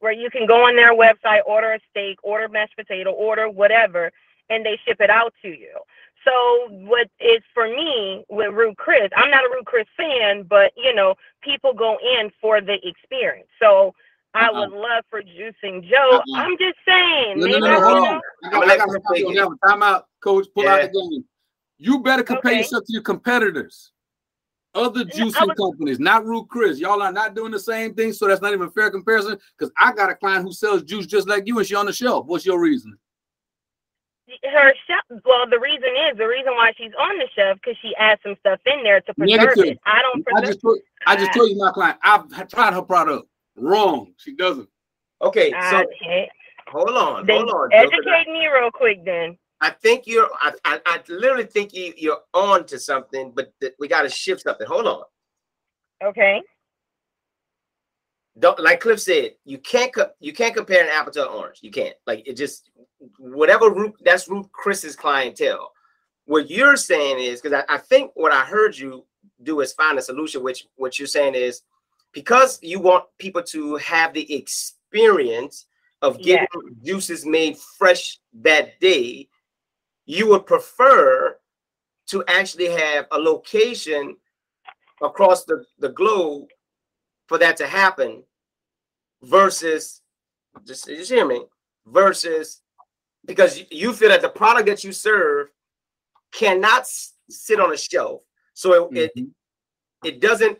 where you can go on their website, order a steak, order mashed potato, order whatever, and they ship it out to you. So what is for me with Ruth Chris, I'm not a Ruth Chris fan, but you know, people go in for the experience. So I uh-uh. would love for Juicing Joe. Uh-uh. I'm just saying. No, no, no, no, hold on. I got, I got to time out, coach. Pull yeah. out the game. You better compare okay. yourself to your competitors, other juicing was, companies, not Ruth Chris. Y'all are not doing the same thing, so that's not even a fair comparison. Because I got a client who sells juice just like you, and she on the shelf. What's your reason? Her shelf. Well, the reason is the reason why she's on the shelf because she adds some stuff in there to preserve Negative. it. I don't. Preserve, I just told, I just told you my client. I've tried her product. Wrong. She doesn't. Okay, so hold on, then hold on. Educate me real quick, then. I think you're. I, I, I literally think you, you're on to something, but th- we got to shift something. Hold on. Okay. Don't like Cliff said. You can't co- you can't compare an apple to an orange. You can't. Like it just whatever root that's Ruth Chris's clientele. What you're saying is because I, I think what I heard you do is find a solution. Which what you're saying is because you want people to have the experience of getting juices made fresh that day, you would prefer to actually have a location across the, the globe for that to happen versus just, just hear me versus because you feel that the product that you serve cannot sit on a shelf. So it, mm-hmm. it, it doesn't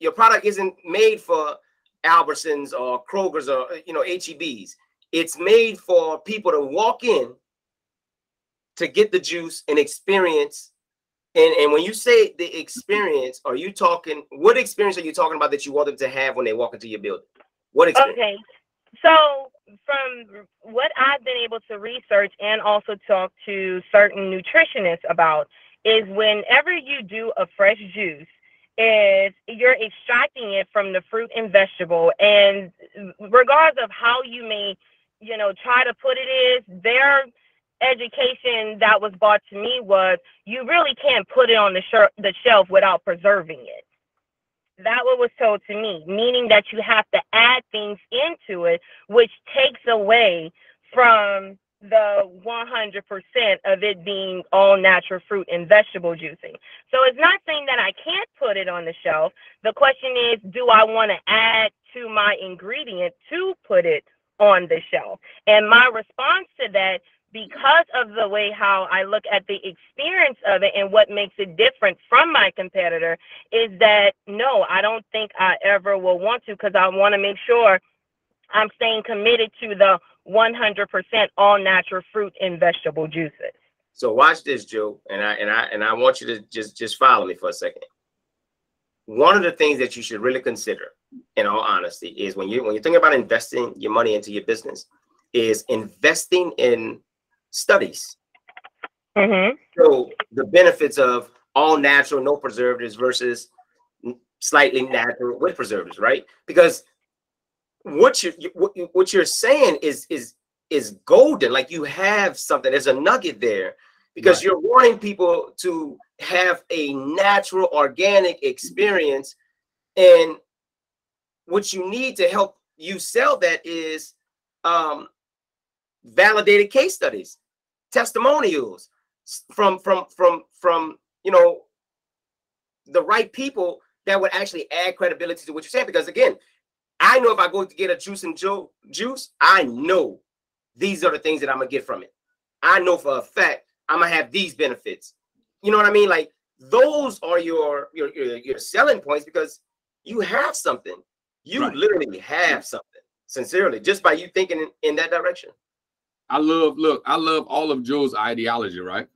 your product isn't made for Albertsons or Kroger's or you know HEBs. It's made for people to walk in to get the juice and experience. And, and when you say the experience, are you talking what experience are you talking about that you want them to have when they walk into your building? What experience? Okay. So from what I've been able to research and also talk to certain nutritionists about is whenever you do a fresh juice, is you're extracting it from the fruit and vegetable. And regardless of how you may, you know, try to put it is, their education that was brought to me was you really can't put it on the, sh- the shelf without preserving it. that what was told to me, meaning that you have to add things into it, which takes away from the 100% of it being all natural fruit and vegetable juicing. So it's not saying that I can't put it on the shelf. The question is, do I want to add to my ingredient to put it on the shelf? And my response to that because of the way how I look at the experience of it and what makes it different from my competitor is that no, I don't think I ever will want to because I want to make sure I'm staying committed to the 100% all natural fruit and vegetable juices. So watch this, Joe, and I and I and I want you to just just follow me for a second. One of the things that you should really consider, in all honesty, is when you when you're thinking about investing your money into your business, is investing in studies. Mm-hmm. So the benefits of all natural, no preservatives versus slightly natural with preservatives, right? Because what you what, what you're saying is is is golden. Like you have something. There's a nugget there because right. you're wanting people to have a natural, organic experience, and what you need to help you sell that is um, validated case studies, testimonials from from from from you know the right people that would actually add credibility to what you're saying. Because again, I know if I go to get a juice and Joe juice, I know these are the things that I'm gonna get from it. I know for a fact I'm gonna have these benefits. You know what I mean? Like those are your your your, your selling points because you have something. You right. literally have something. Sincerely, just by you thinking in, in that direction. I love, look, I love all of Joe's ideology, right?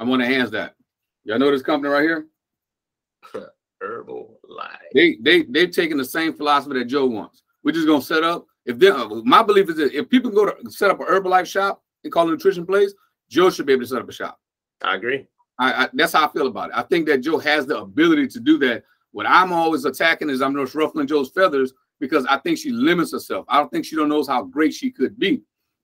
I'm want to hands that. Y'all know this company right here? *laughs* Herbal They they they've taken the same philosophy that Joe wants. We're just gonna set up. If they uh, my belief is that if people go to set up a Herbalife shop and call it a nutrition place, Joe should be able to set up a shop. I agree. I, I, that's how I feel about it. I think that Joe has the ability to do that. What I'm always attacking is I'm just ruffling Joe's feathers because I think she limits herself. I don't think she don't knows how great she could be.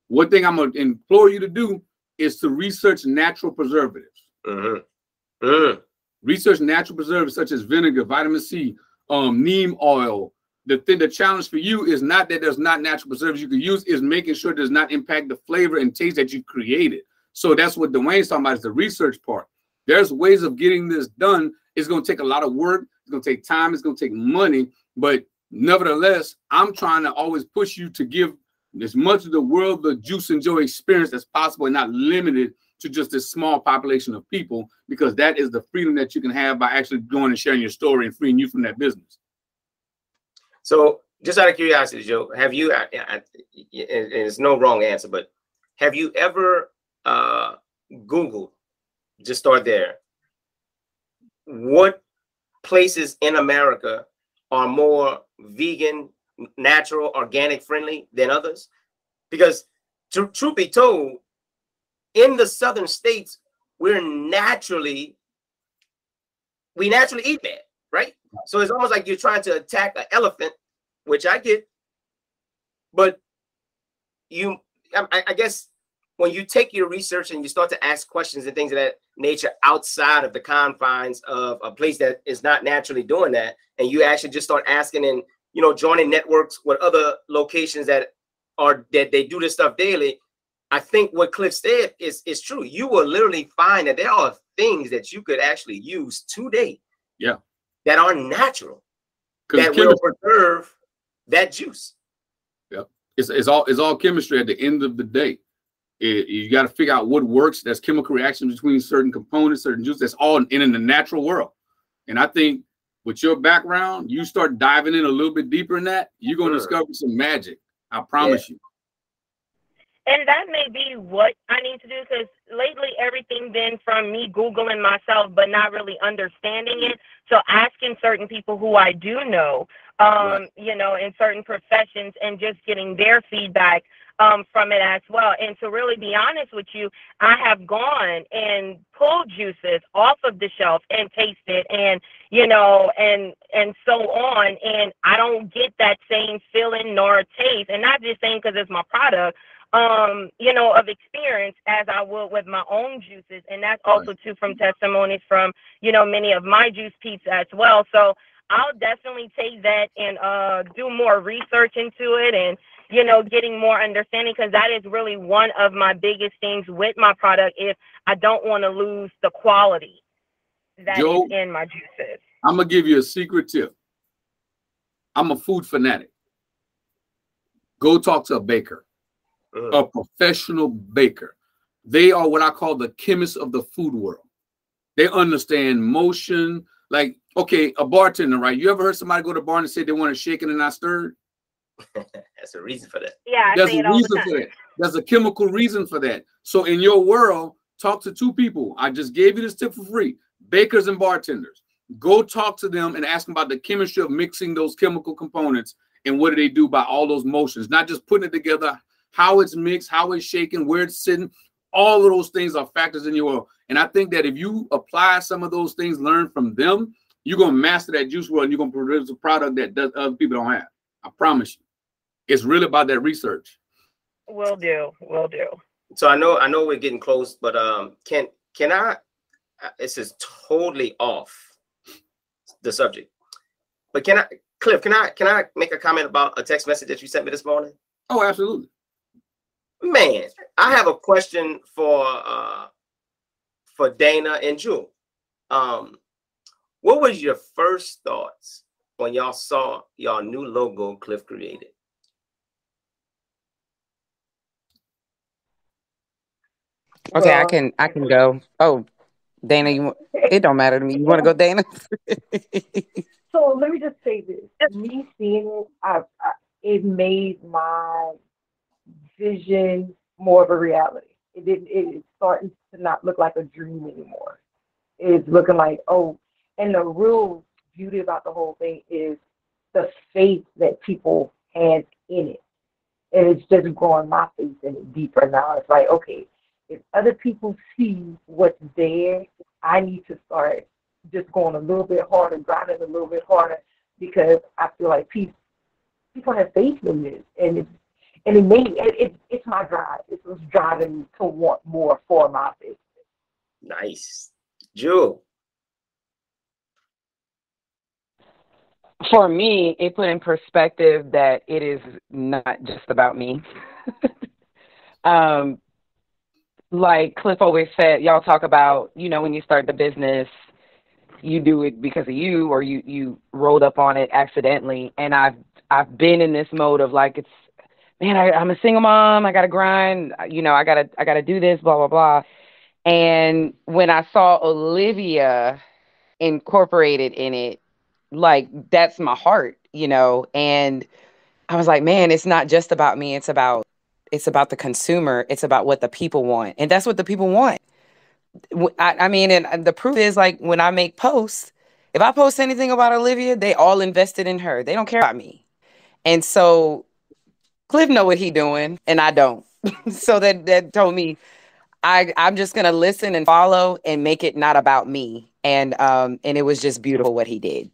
One thing I'm gonna implore you to do is to research natural preservatives. Mm-hmm. Mm-hmm. Research natural preservatives such as vinegar, vitamin C, um, neem oil. The thing, the challenge for you is not that there's not natural preservatives you can use, is making sure it does not impact the flavor and taste that you created. So that's what Dwayne's talking about is the research part. There's ways of getting this done. It's going to take a lot of work. It's going to take time. It's going to take money. But nevertheless, I'm trying to always push you to give as much of the world the juice and joy experience as possible and not limited to just this small population of people because that is the freedom that you can have by actually going and sharing your story and freeing you from that business so just out of curiosity joe have you and it's no wrong answer but have you ever uh googled just start there what places in america are more vegan natural, organic friendly than others? Because to, truth be told, in the southern states, we're naturally we naturally eat bad, right? So it's almost like you're trying to attack an elephant, which I get, but you, I, I guess, when you take your research and you start to ask questions and things of that nature outside of the confines of a place that is not naturally doing that, and you actually just start asking and you know, joining networks with other locations that are that they do this stuff daily. I think what Cliff said is is true. You will literally find that there are things that you could actually use today. Yeah. That are natural. That will preserve that juice. Yeah. It's, it's all it's all chemistry at the end of the day. It, you got to figure out what works. That's chemical reactions between certain components, certain juices. That's all in, in the natural world. And I think with your background, you start diving in a little bit deeper in that, you're going to sure. discover some magic. I promise yeah. you. And that may be what I need to do because lately everything been from me Googling myself, but not really understanding it. So asking certain people who I do know, um, right. you know, in certain professions and just getting their feedback um, from it as well. And to really be honest with you, I have gone and pulled juices off of the shelf and tasted and, you know, and, and so on. And I don't get that same feeling nor taste. And not just saying because it's my product, um, you know, of experience as I would with my own juices. And that's also too from testimonies from, you know, many of my juice peeps as well. So I'll definitely take that and uh do more research into it and you know getting more understanding because that is really one of my biggest things with my product if I don't want to lose the quality that Joe, is in my juices. I'm gonna give you a secret tip. I'm a food fanatic. Go talk to a baker, a mm. professional baker. They are what I call the chemists of the food world. They understand motion. Like, okay, a bartender, right? You ever heard somebody go to a bar and say they want it shaken and not stirred? *laughs* That's a reason for that. Yeah, I There's say a it all the reason time. for that. There's a chemical reason for that. So in your world, talk to two people. I just gave you this tip for free. Bakers and bartenders. Go talk to them and ask them about the chemistry of mixing those chemical components and what do they do by all those motions, not just putting it together, how it's mixed, how it's shaken, where it's sitting. All of those things are factors in your world. And I think that if you apply some of those things, learn from them, you're gonna master that juice world and you're gonna produce a product that does other people don't have. I promise you. It's really about that research. Will do. Will do. So I know I know we're getting close, but um, can can I? uh, This is totally off the subject, but can I, Cliff? Can I can I make a comment about a text message that you sent me this morning? Oh, absolutely. Man, I have a question for uh for Dana and Jewel. Um, what was your first thoughts when y'all saw y'all new logo Cliff created? Okay, I can I can go. Oh, Dana, you it don't matter to me. You want to go, Dana? *laughs* So let me just say this: me seeing it, I, I, it made my vision more of a reality. It didn't. It, it's starting to not look like a dream anymore. It's looking like oh, and the real beauty about the whole thing is the faith that people had in it, and it's just growing my faith in it deeper now. It's like okay, if other people see what's there, I need to start just going a little bit harder, grinding a little bit harder, because I feel like people people have faith in this, and it's and it made it, it it's my drive. It's what's driving me to want more for my business. Nice, Jewel. For me, it put in perspective that it is not just about me. *laughs* um, like Cliff always said, y'all talk about, you know, when you start the business, you do it because of you or you you rolled up on it accidentally. And I've I've been in this mode of like it's man, I, I'm a single mom, I gotta grind, you know, I gotta I gotta do this, blah blah blah. And when I saw Olivia incorporated in it, like that's my heart, you know, and I was like, man, it's not just about me, it's about it's about the consumer, it's about what the people want. And that's what the people want. I mean, and and the proof is like when I make posts, if I post anything about Olivia, they all invested in her. They don't care about me. And so Cliff know what he doing, and I don't. *laughs* so that that told me I I'm just gonna listen and follow and make it not about me. And um and it was just beautiful what he did.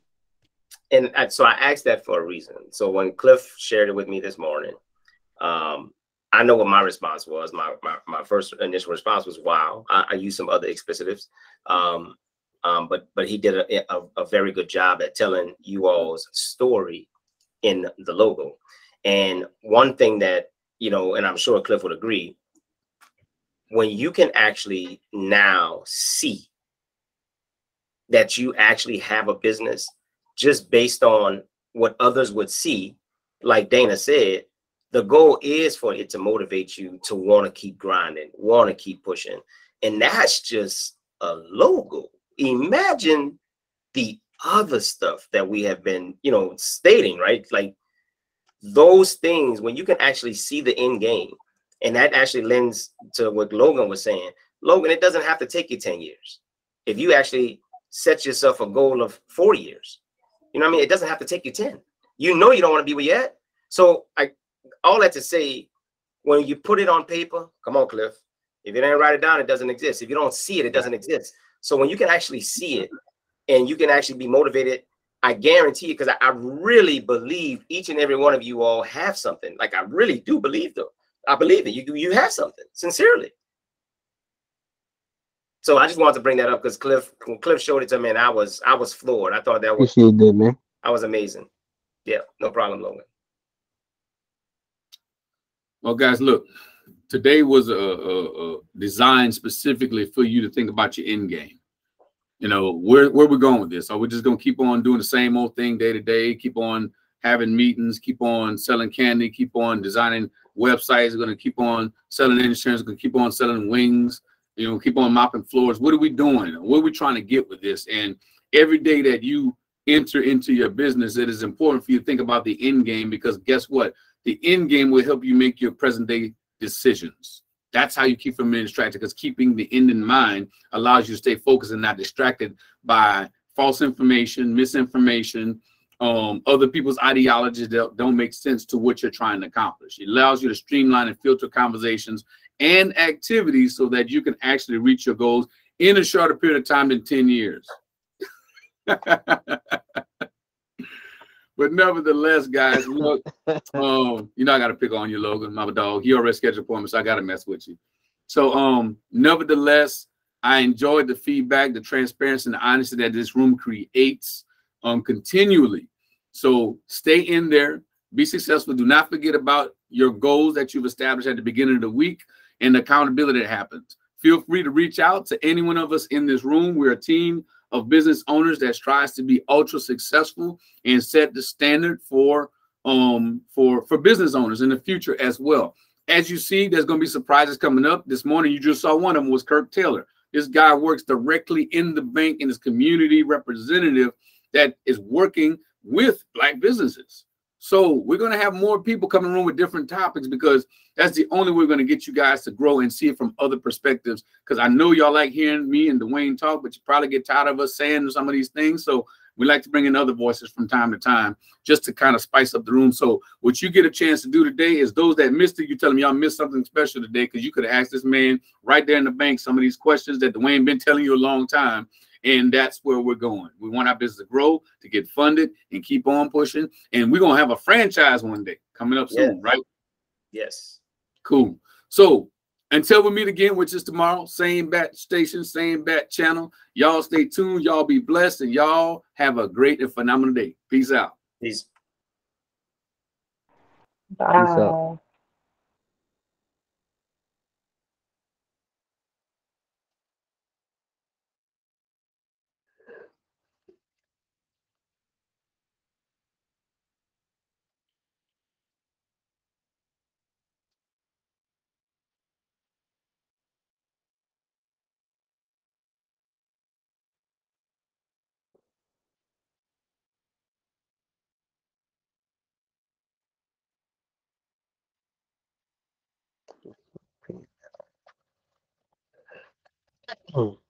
and so I asked that for a reason. So when Cliff shared it with me this morning, um, I know what my response was. My my, my first initial response was, "Wow." I, I used some other explicitives, um, um, but but he did a, a, a very good job at telling you all's story in the logo. And one thing that you know, and I'm sure Cliff would agree, when you can actually now see that you actually have a business just based on what others would see, like Dana said, the goal is for it to motivate you to want to keep grinding, want to keep pushing. And that's just a logo. Imagine the other stuff that we have been, you know, stating, right? Like those things, when you can actually see the end game, and that actually lends to what Logan was saying. Logan, it doesn't have to take you 10 years. If you actually set yourself a goal of four years, you know what I mean? It doesn't have to take you 10. You know you don't want to be where you're at. So I all that to say, when you put it on paper, come on, Cliff. If you didn't write it down, it doesn't exist. If you don't see it, it doesn't exist. So when you can actually see it and you can actually be motivated, I guarantee you, because I, I really believe each and every one of you all have something. Like I really do believe though. I believe it. You you have something sincerely. So I just wanted to bring that up because Cliff, when Cliff showed it to me, and I was I was floored. I thought that was Appreciate that, man. I was amazing. Yeah, no problem, Logan. Well, guys, look, today was a, a, a design specifically for you to think about your end game. You know, where where we going with this? Are we just gonna keep on doing the same old thing day to day? Keep on having meetings, keep on selling candy, keep on designing websites, going to keep on selling insurance, going to keep on selling wings, you know, keep on mopping floors. What are we doing? What are we trying to get with this? And every day that you enter into your business, it is important for you to think about the end game because guess what? The end game will help you make your present day decisions. That's how you keep from being distracted because keeping the end in mind allows you to stay focused and not distracted by false information, misinformation, um, other people's ideologies that don't make sense to what you're trying to accomplish. It allows you to streamline and filter conversations and activities so that you can actually reach your goals in a shorter period of time than 10 years. *laughs* but nevertheless, guys, look, *laughs* um, you know I gotta pick on you, Logan, my dog. You already scheduled appointments, so I gotta mess with you. So um, nevertheless, I enjoyed the feedback, the transparency, and the honesty that this room creates um continually. So stay in there, be successful. Do not forget about your goals that you've established at the beginning of the week and the accountability that happens. Feel free to reach out to any one of us in this room. We're a team of business owners that tries to be ultra successful and set the standard for um for for business owners in the future as well. As you see, there's going to be surprises coming up. This morning, you just saw one of them was Kirk Taylor. This guy works directly in the bank and is community representative that is working with black businesses. So we're going to have more people coming in with different topics because that's the only way we're going to get you guys to grow and see it from other perspectives. Because I know y'all like hearing me and Dwayne talk, but you probably get tired of us saying some of these things. So we like to bring in other voices from time to time just to kind of spice up the room. So what you get a chance to do today is those that missed it, you tell them y'all missed something special today because you could have asked this man right there in the bank some of these questions that Dwayne been telling you a long time and that's where we're going. We want our business to grow, to get funded, and keep on pushing. And we're gonna have a franchise one day coming up soon, Yes. right? Yes. Cool. So until we meet again, which is tomorrow, same bat station, same bat channel. Y'all stay tuned. Y'all be blessed, and y'all have a great and phenomenal day. Peace out. Peace. Bye. Hmm.